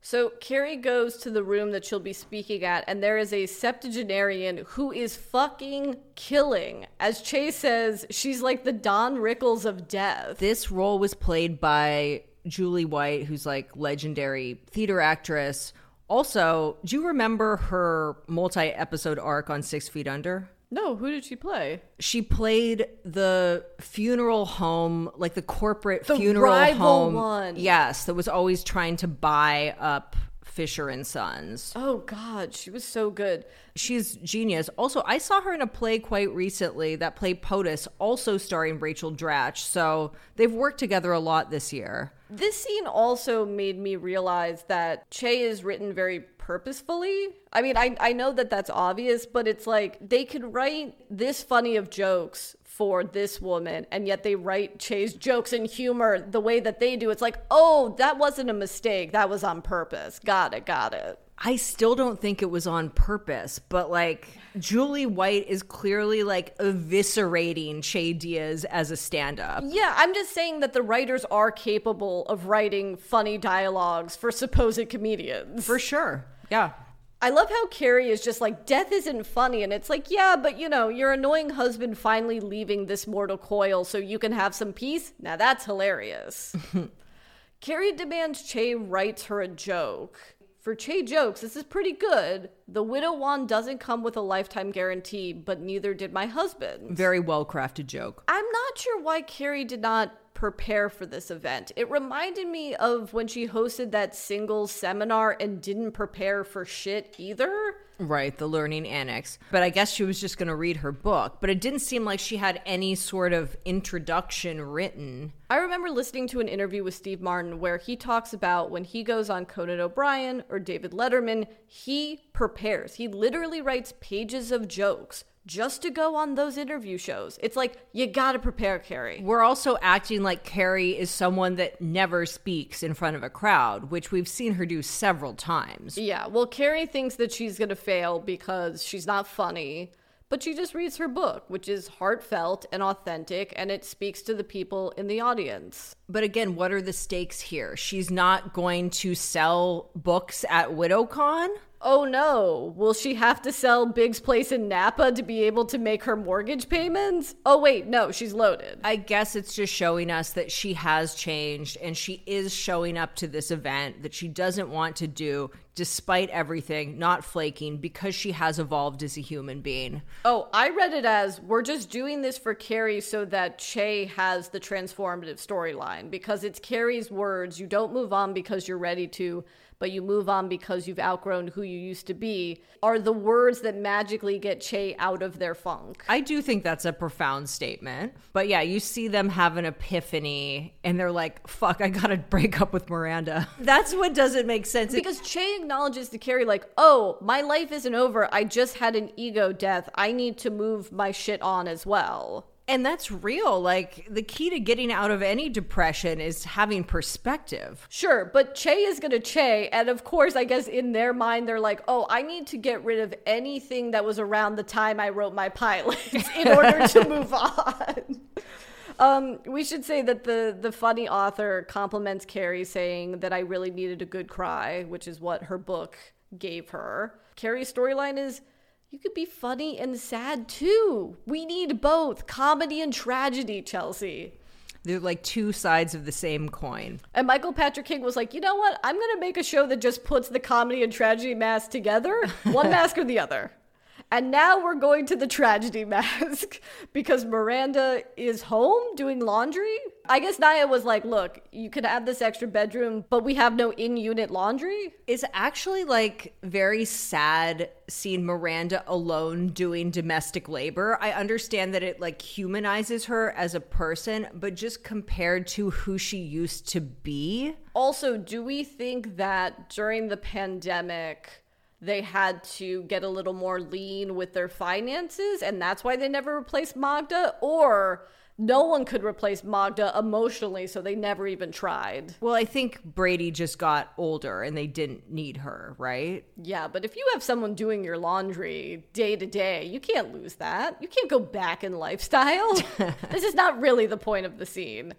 D: So Carrie goes to the room that she'll be speaking at, and there is a septuagenarian who is fucking killing. As Che says, she's like the Don Rickles of death.
E: This role was played by Julie White, who's like legendary theater actress. Also, do you remember her multi-episode arc on Six Feet Under?
D: No, who did she play?
E: She played the funeral home, like the corporate
D: The
E: funeral
D: rival
E: home.
D: one.
E: Yes, that was always trying to buy up Fisher and Sons.
D: Oh God, she was so good.
E: She's genius. Also, I saw her in a play quite recently that played POTUS, also starring Rachel Dratch. So they've worked together a lot this year.
D: This scene also made me realize that Che is written very purposefully. I mean, I, I know that that's obvious, but it's like they could write this funny of jokes for this woman, and yet they write Che's jokes and humor the way that they do. It's like, oh, that wasn't a mistake. That was on purpose. Got it, got it.
E: I still don't think it was on purpose, but like Julie White is clearly like eviscerating Che Diaz as a stand up.
D: Yeah, I'm just saying that the writers are capable of writing funny dialogues for supposed comedians.
E: For sure. Yeah.
D: I love how Carrie is just like, death isn't funny. And it's like, yeah, but you know, your annoying husband finally leaving this mortal coil so you can have some peace. Now that's hilarious. Carrie demands Che writes her a joke. For Che jokes, this is pretty good. The widow wand doesn't come with a lifetime guarantee, but neither did my husband.
E: Very well crafted joke.
D: I'm not sure why Carrie did not prepare for this event. It reminded me of when she hosted that single seminar and didn't prepare for shit either.
E: Right, the learning annex. But I guess she was just going to read her book. But it didn't seem like she had any sort of introduction written.
D: I remember listening to an interview with Steve Martin where he talks about when he goes on Conan O'Brien or David Letterman, he prepares. He literally writes pages of jokes just to go on those interview shows. It's like, you gotta prepare, Carrie.
E: We're also acting like Carrie is someone that never speaks in front of a crowd, which we've seen her do several times.
D: Yeah, well, Carrie thinks that she's gonna fail because she's not funny, but she just reads her book, which is heartfelt and authentic, and it speaks to the people in the audience.
E: But again, what are the stakes here? She's not going to sell books at WidowCon?
D: Oh no, will she have to sell Big's place in Napa to be able to make her mortgage payments? Oh wait, no, she's loaded.
E: I guess it's just showing us that she has changed and she is showing up to this event that she doesn't want to do despite everything, not flaking because she has evolved as a human being.
D: Oh, I read it as we're just doing this for Carrie so that Che has the transformative storyline because it's Carrie's words. You don't move on because you're ready to, but you move on because you've outgrown who you used to be, are the words that magically get Che out of their funk.
E: I do think that's a profound statement. But yeah, you see them have an epiphany and they're like, fuck, I gotta break up with Miranda. That's what doesn't make sense.
D: Because Che acknowledges to Carrie, like, oh, my life isn't over. I just had an ego death. I need to move my shit on as well.
E: And that's real. Like, the key to getting out of any depression is having perspective.
D: Sure, but Che is gonna Che, and of course, I guess in their mind, they're like, oh, I need to get rid of anything that was around the time I wrote my pilot in order to move on. Um, we should say that the the funny author compliments Carrie, saying that I really needed a good cry, which is what her book gave her. Carrie's storyline is you could be funny and sad too. We need both comedy and tragedy, Chelsea.
E: They're like two sides of the same coin.
D: And Michael Patrick King was like, you know what? I'm going to make a show that just puts the comedy and tragedy mask together, one mask or the other. And now we're going to the tragedy mask because Miranda is home doing laundry. I guess Nya was like, look, you could have this extra bedroom, but we have no in unit laundry.
E: It's actually like very sad seeing Miranda alone doing domestic labor. I understand that it like humanizes her as a person, but just compared to who she used to be,
D: Also, do we think that during the pandemic, they had to get a little more lean with their finances and that's why they never replaced Magda? Or no one could replace Magda emotionally, so they never even tried?
E: well, I think Brady just got older and they didn't need her, right?
D: Yeah, but if you have someone doing your laundry day to day, you can't lose that. You can't go back in lifestyle. this is not really the point of the scene.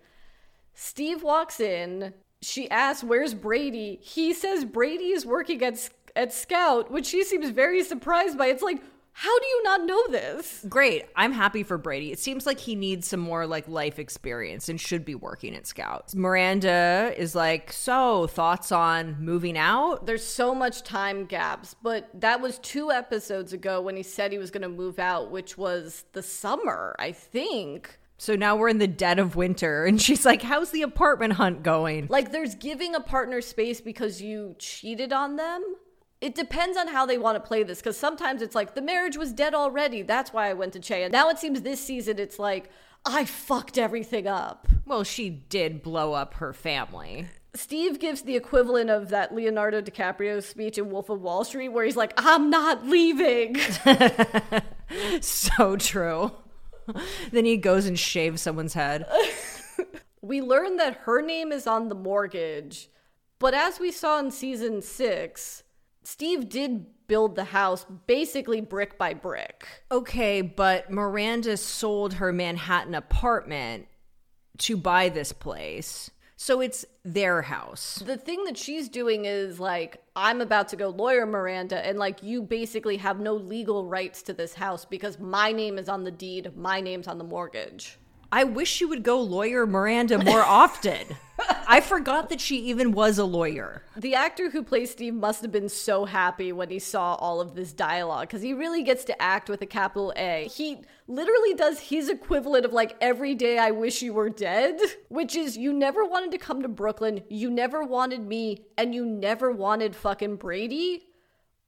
D: Steve walks in. She asks, Where's Brady? He says Brady is working at, at Scout, which she seems very surprised by. It's like, how do you not know this?
E: Great. I'm happy for Brady. It seems like he needs some more like life experience and should be working at Scouts. Miranda is like, "So, thoughts on moving out?"
D: There's so much time gaps, but that was two episodes ago when he said he was going to move out, which was the summer, I think.
E: So now we're in the dead of winter and she's like, "How's the apartment hunt going?"
D: Like there's giving a partner space because you cheated on them. It depends on how they want to play this because sometimes it's like the marriage was dead already. That's why I went to Che. And now it seems this season it's like I fucked everything up.
E: Well, she did blow up her family.
D: Steve gives the equivalent of that Leonardo DiCaprio speech in Wolf of Wall Street where he's like, I'm not leaving.
E: So true. then he goes and shaves someone's head.
D: we learn that her name is on the mortgage, but as we saw in season six, Steve did build the house basically brick by brick.
E: Okay, but Miranda sold her Manhattan apartment to buy this place. So it's their house.
D: The thing that she's doing is like, I'm about to go lawyer Miranda, and like, you basically have no legal rights to this house because my name is on the deed, my name's on the mortgage.
E: I wish you would go lawyer Miranda more often. I forgot that she even was a lawyer.
D: The actor who plays Steve must have been so happy when he saw all of this dialogue because he really gets to act with a capital A. He literally does his equivalent of like every day I wish you were dead, which is you never wanted to come to Brooklyn, you never wanted me, and you never wanted fucking Brady.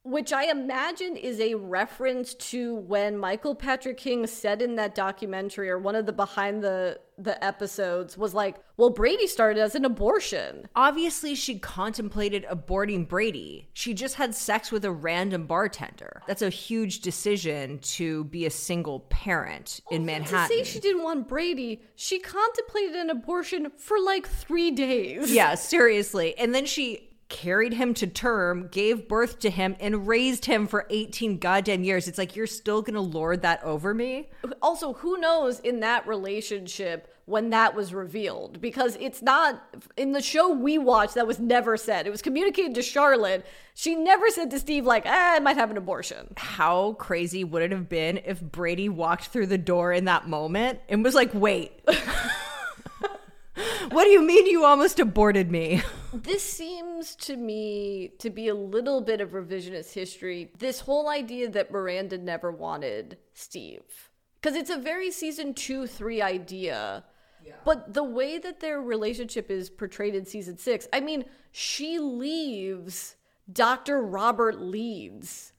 D: Which I imagine is a reference to when Michael Patrick King said in that documentary or one of the behind the the episodes was like, well, Brady started as an abortion.
E: Obviously, she contemplated aborting Brady. She just had sex with a random bartender. That's a huge decision to be a single parent in Manhattan.
D: To say she didn't want Brady, she contemplated an abortion for like three days.
E: yeah, seriously. And then she carried him to term, gave birth to him, and raised him for 18 goddamn years. It's like you're still gonna lord that over me?
D: Also, who knows in that relationship when that was revealed? Because it's not in the show we watched that was never said. It was communicated to Charlotte. She never said to Steve, like, ah, I might have an abortion.
E: How crazy would it have been if Brady walked through the door in that moment and was like, wait. What do you mean you almost aborted me?
D: This seems to me to be a little bit of revisionist history. This whole idea that Miranda never wanted Steve. Because it's a very season two, three idea. But the way that their relationship is portrayed in season six, I mean, she leaves Dr. Robert Leeds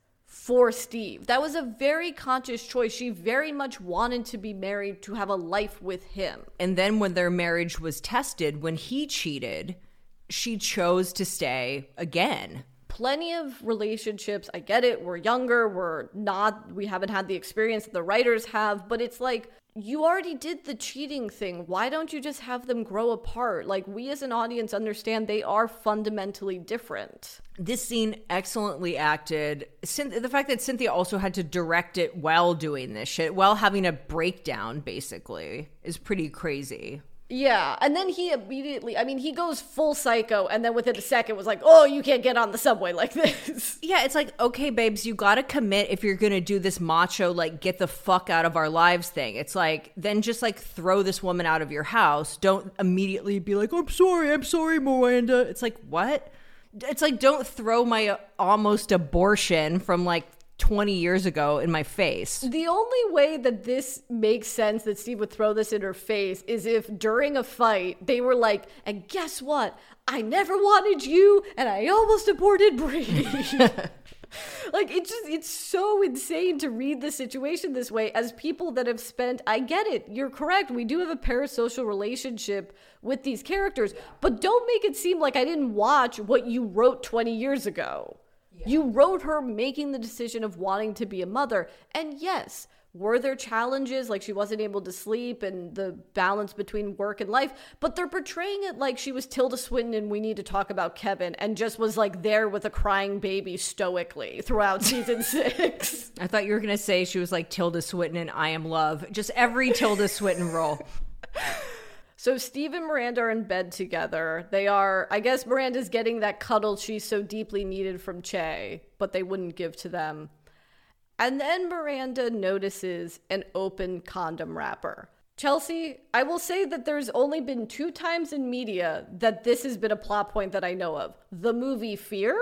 D: for Steve. That was a very conscious choice. She very much wanted to be married to have a life with him.
E: And then when their marriage was tested, when he cheated, she chose to stay again.
D: Plenty of relationships, I get it, we're younger, we're not, we haven't had the experience that the writers have, but it's like, you already did the cheating thing. Why don't you just have them grow apart? Like, we as an audience understand they are fundamentally different.
E: This scene excellently acted. The fact that Cynthia also had to direct it while doing this shit, while having a breakdown, basically, is pretty crazy.
D: Yeah, and then he immediately, I mean, he goes full psycho, and then within a second was like, oh, you can't get on the subway like this.
E: Yeah, it's like, okay, babes, you gotta commit if you're gonna do this macho, like, get the fuck out of our lives thing. It's like, then just like throw this woman out of your house. Don't immediately be like, I'm sorry, I'm sorry, Miranda. It's like, what? It's like, don't throw my uh, almost abortion from like 20 years ago in my face.
D: The only way that this makes sense that Steve would throw this in her face is if during a fight they were like, and guess what? I never wanted you and I almost aborted Brady. like it just it's so insane to read the situation this way as people that have spent I get it. You're correct. We do have a parasocial relationship with these characters, but don't make it seem like I didn't watch what you wrote 20 years ago. You wrote her making the decision of wanting to be a mother. And yes, were there challenges like she wasn't able to sleep and the balance between work and life? But they're portraying it like she was Tilda Swinton and we need to talk about Kevin and just was like there with a crying baby stoically throughout season six.
E: I thought you were going to say she was like Tilda Swinton and I Am Love. Just every Tilda Swinton role.
D: So Steve and Miranda are in bed together. They are, I guess Miranda's getting that cuddle she so deeply needed from Che, but they wouldn't give to them. And then Miranda notices an open condom wrapper. Chelsea, I will say that there's only been two times in media that this has been a plot point that I know of the movie Fear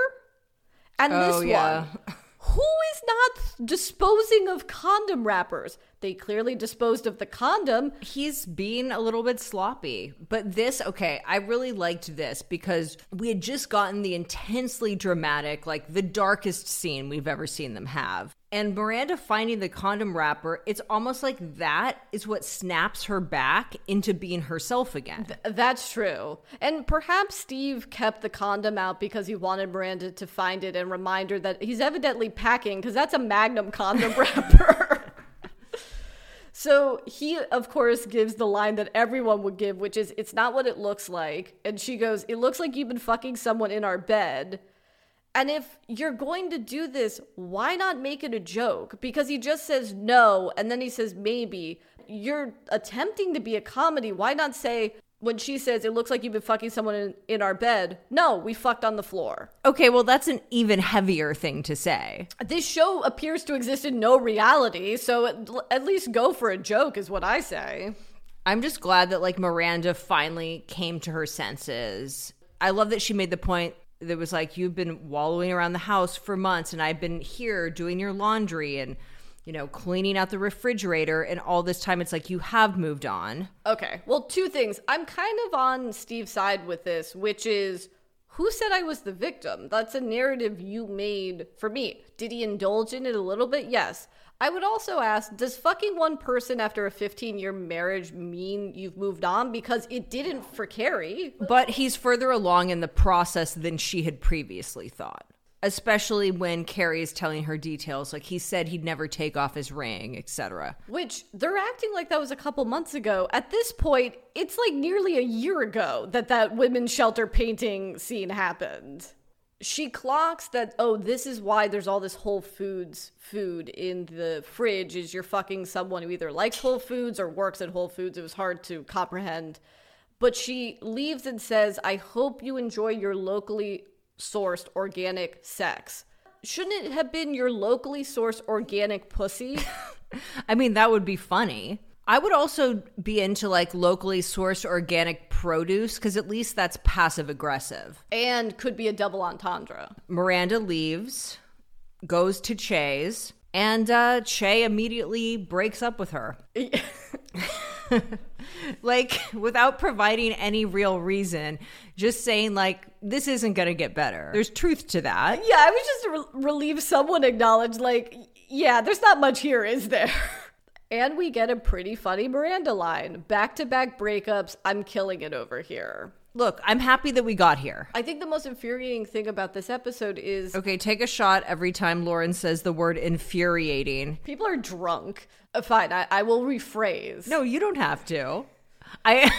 D: and
E: Oh,
D: this
E: yeah.
D: one. Who is not disposing of condom wrappers? They clearly disposed of the condom.
E: He's being a little bit sloppy. But this, okay, I really liked this because we had just gotten the intensely dramatic, like the darkest scene we've ever seen them have. And Miranda finding the condom wrapper, it's almost like that is what snaps her back into being herself again.
D: That's true. And perhaps Steve kept the condom out because he wanted Miranda to find it and remind her that he's evidently packing because that's a magnum condom wrapper. So he, of course, gives the line that everyone would give, which is, It's not what it looks like. And she goes, It looks like you've been fucking someone in our bed. And if you're going to do this, why not make it a joke? Because he just says no and then he says maybe. You're attempting to be a comedy. Why not say, when she says, it looks like you've been fucking someone in, in our bed, no, we fucked on the floor.
E: Okay, well, that's an even heavier thing to say.
D: This show appears to exist in no reality, so at, at least go for a joke, is what I say.
E: I'm just glad that like Miranda finally came to her senses. I love that she made the point that was like you've been wallowing around the house for months and I've been here doing your laundry and you know cleaning out the refrigerator and all this time it's like you have moved on.
D: Okay. Well, two things. I'm kind of on Steve's side with this, which is who said I was the victim? That's a narrative you made for me. Did he indulge in it a little bit? Yes. I would also ask Does fucking one person after a 15 year marriage mean you've moved on? Because it didn't for Carrie.
E: But he's further along in the process than she had previously thought. Especially when Carrie is telling her details, like he said he'd never take off his ring, etc.
D: Which they're acting like that was a couple months ago. At this point, it's like nearly a year ago that that women's shelter painting scene happened. She clocks that, oh, this is why there's all this Whole Foods food in the fridge, is you're fucking someone who either likes Whole Foods or works at Whole Foods. It was hard to comprehend. But she leaves and says, I hope you enjoy your locally sourced organic sex. Shouldn't it have been your locally sourced organic pussy?
E: I mean, that would be funny. I would also be into like locally sourced organic produce because at least that's passive aggressive.
D: and could be a double entendre.
E: Miranda leaves, goes to Che's, and uh, Che immediately breaks up with her. like, without providing any real reason, just saying, like, this isn't going to get better. There's truth to that.
D: Yeah, I was just re- relieved someone acknowledged, like, yeah, there's not much here, is there? and we get a pretty funny Miranda line back to back breakups. I'm killing it over here.
E: Look, I'm happy that we got here.
D: I think the most infuriating thing about this episode is
E: Okay, take a shot every time Lauren says the word infuriating.
D: people are drunk. Uh, fine, I, I will rephrase.
E: No, you don't have to. I.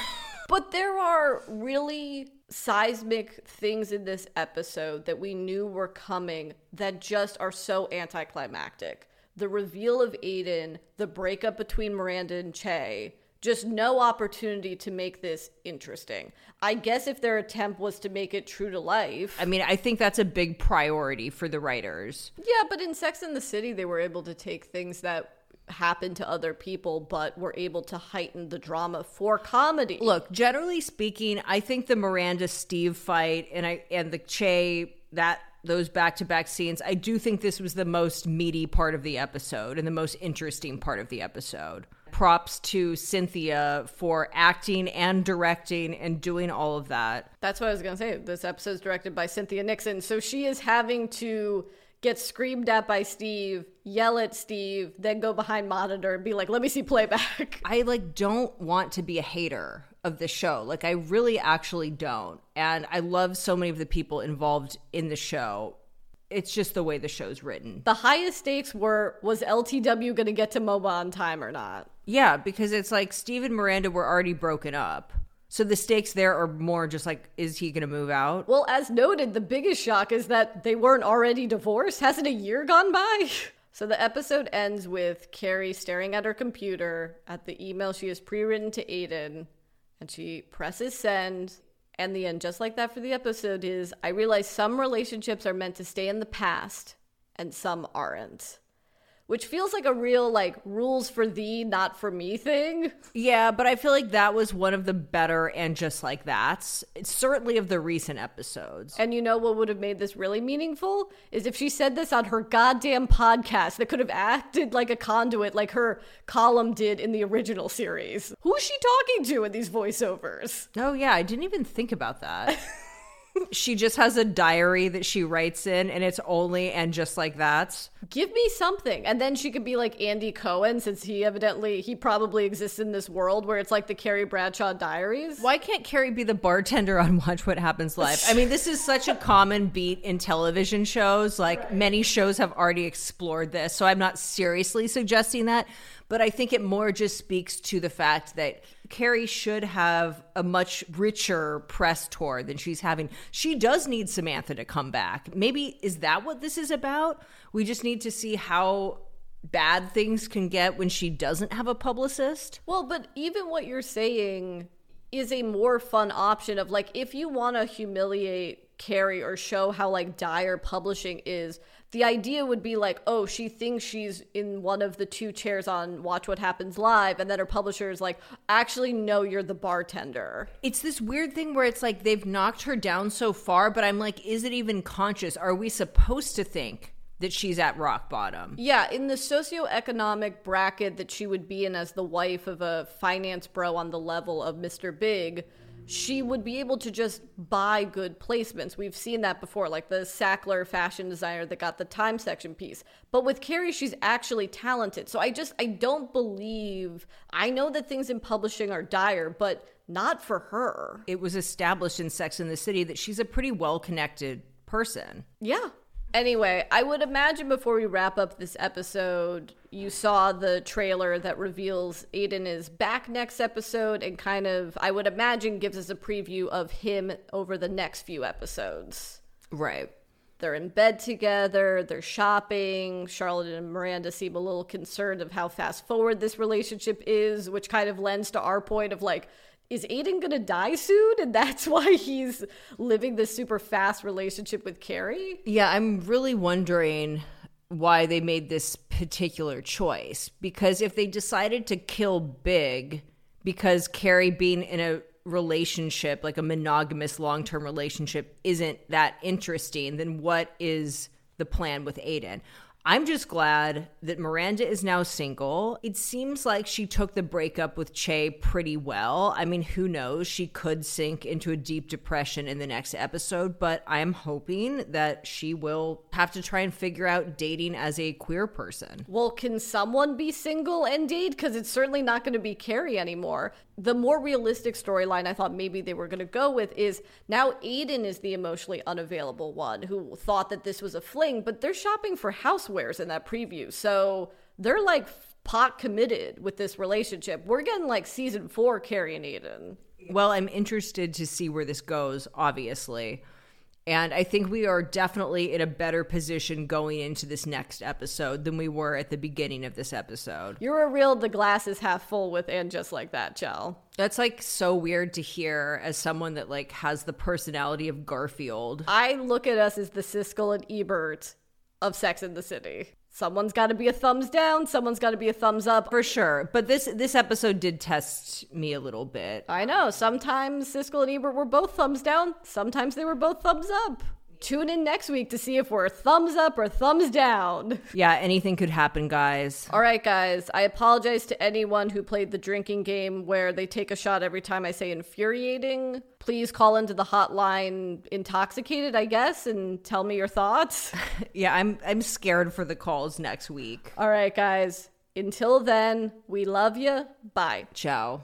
D: But there are really seismic things in this episode that we knew were coming that just are so anticlimactic. The reveal of Aiden, the breakup between Miranda and Che, just no opportunity to make this interesting. I guess if their attempt was to make it true to life.
E: I mean, I think that's a big priority for the writers.
D: Yeah, but in Sex and the City, they were able to take things that happened to other people, but were able to heighten the drama for comedy.
E: Look, generally speaking, I think the Miranda Steve fight and I and the Che that those back to back scenes, I do think this was the most meaty part of the episode and the most interesting part of the episode. Props to Cynthia for acting and directing and doing all of that.
D: That's what I was going to say. This episode is directed by Cynthia Nixon. So she is having to get screamed at by Steve, yell at Steve, then go behind monitor and be like, let me see playback.
E: I like don't want to be a hater of the show. Like I really actually don't. And I love so many of the people involved in the show. It's just the way the show's written.
D: The highest stakes were was LTW going to get to MoMA on time or not?
E: Yeah, because it's like Steve and Miranda were already broken up. So the stakes there are more just like, is he going to move out?
D: Well, as noted, the biggest shock is that they weren't already divorced. Hasn't a year gone by? So the episode ends with Carrie staring at her computer at the email she has pre written to Aiden, and she presses send. And the end, just like that for the episode, is I realize some relationships are meant to stay in the past and some aren't. Which feels like a real, like, rules for thee, not for me thing.
E: Yeah, but I feel like that was one of the better and just like that's certainly of the recent episodes.
D: And you know what would have made this really meaningful? Is if she said this on her goddamn podcast that could have acted like a conduit like her column did in the original series. Who's she talking to in these voiceovers?
E: Oh yeah, I didn't even think about that. she just has a diary that she writes in and it's only and just like that.
D: Give me something. And then she could be like Andy Cohen, since he evidently, he probably exists in this world where it's like the Carrie Bradshaw diaries.
E: Why can't Carrie be the bartender on Watch What Happens Live? I mean, this is such a common beat in television shows. Like many shows have already explored this. So I'm not seriously suggesting that. But I think it more just speaks to the fact that Carrie should have a much richer press tour than she's having. She does need Samantha to come back. Maybe is that what this is about? We just need to see how bad things can get when she doesn't have a publicist.
D: Well, but even what you're saying is a more fun option of like if you want to humiliate Carrie or show how like dire publishing is, the idea would be like, oh, she thinks she's in one of the two chairs on Watch What Happens Live, and then her publisher is like, actually, no, you're the bartender.
E: It's this weird thing where it's like they've knocked her down so far, but I'm like, is it even conscious? Are we supposed to think that she's at rock bottom?
D: Yeah, in the socioeconomic bracket that she would be in as the wife of a finance bro on the level of Mr. Big, she would be able to just buy good placements. We've seen that before, like the Sackler fashion designer that got the time section piece. But with Carrie, she's actually talented. So I just, I don't believe, I know that things in publishing are dire, but not for her.
E: It was established in Sex in the City that she's a pretty well connected person.
D: Yeah. Anyway, I would imagine before we wrap up this episode, you saw the trailer that reveals Aiden is back next episode and kind of, I would imagine, gives us a preview of him over the next few episodes.
E: Right.
D: They're in bed together, they're shopping. Charlotte and Miranda seem a little concerned of how fast forward this relationship is, which kind of lends to our point of like, is Aiden gonna die soon? And that's why he's living this super fast relationship with Carrie?
E: Yeah, I'm really wondering why they made this particular choice. Because if they decided to kill Big because Carrie being in a relationship, like a monogamous long term relationship, isn't that interesting, then what is the plan with Aiden? I'm just glad that Miranda is now single. It seems like she took the breakup with Che pretty well. I mean, who knows? She could sink into a deep depression in the next episode, but I am hoping that she will have to try and figure out dating as a queer person.
D: Well, can someone be single and date? Because it's certainly not going to be Carrie anymore. The more realistic storyline I thought maybe they were going to go with is now Aiden is the emotionally unavailable one who thought that this was a fling, but they're shopping for housewares in that preview. So they're like pot committed with this relationship. We're getting like season four Carrie and Aiden.
E: Well, I'm interested to see where this goes, obviously. And I think we are definitely in a better position going into this next episode than we were at the beginning of this episode.
D: You're a real the glass is half full with and just like that, Chell.
E: That's like so weird to hear as someone that like has the personality of Garfield.
D: I look at us as the Siskel and Ebert of Sex in the City. Someone's got to be a thumbs down, someone's got to be a thumbs up.
E: For sure. But this this episode did test me a little bit.
D: I know. Sometimes Siskel and Ebert were both thumbs down. Sometimes they were both thumbs up. Tune in next week to see if we're thumbs up or thumbs down.
E: Yeah, anything could happen, guys.
D: All right, guys, I apologize to anyone who played the drinking game where they take a shot every time I say infuriating. Please call into the hotline intoxicated, I guess, and tell me your thoughts.
E: Yeah, I'm I'm scared for the calls next week.
D: All right, guys, until then, we love you. Bye.
E: Ciao.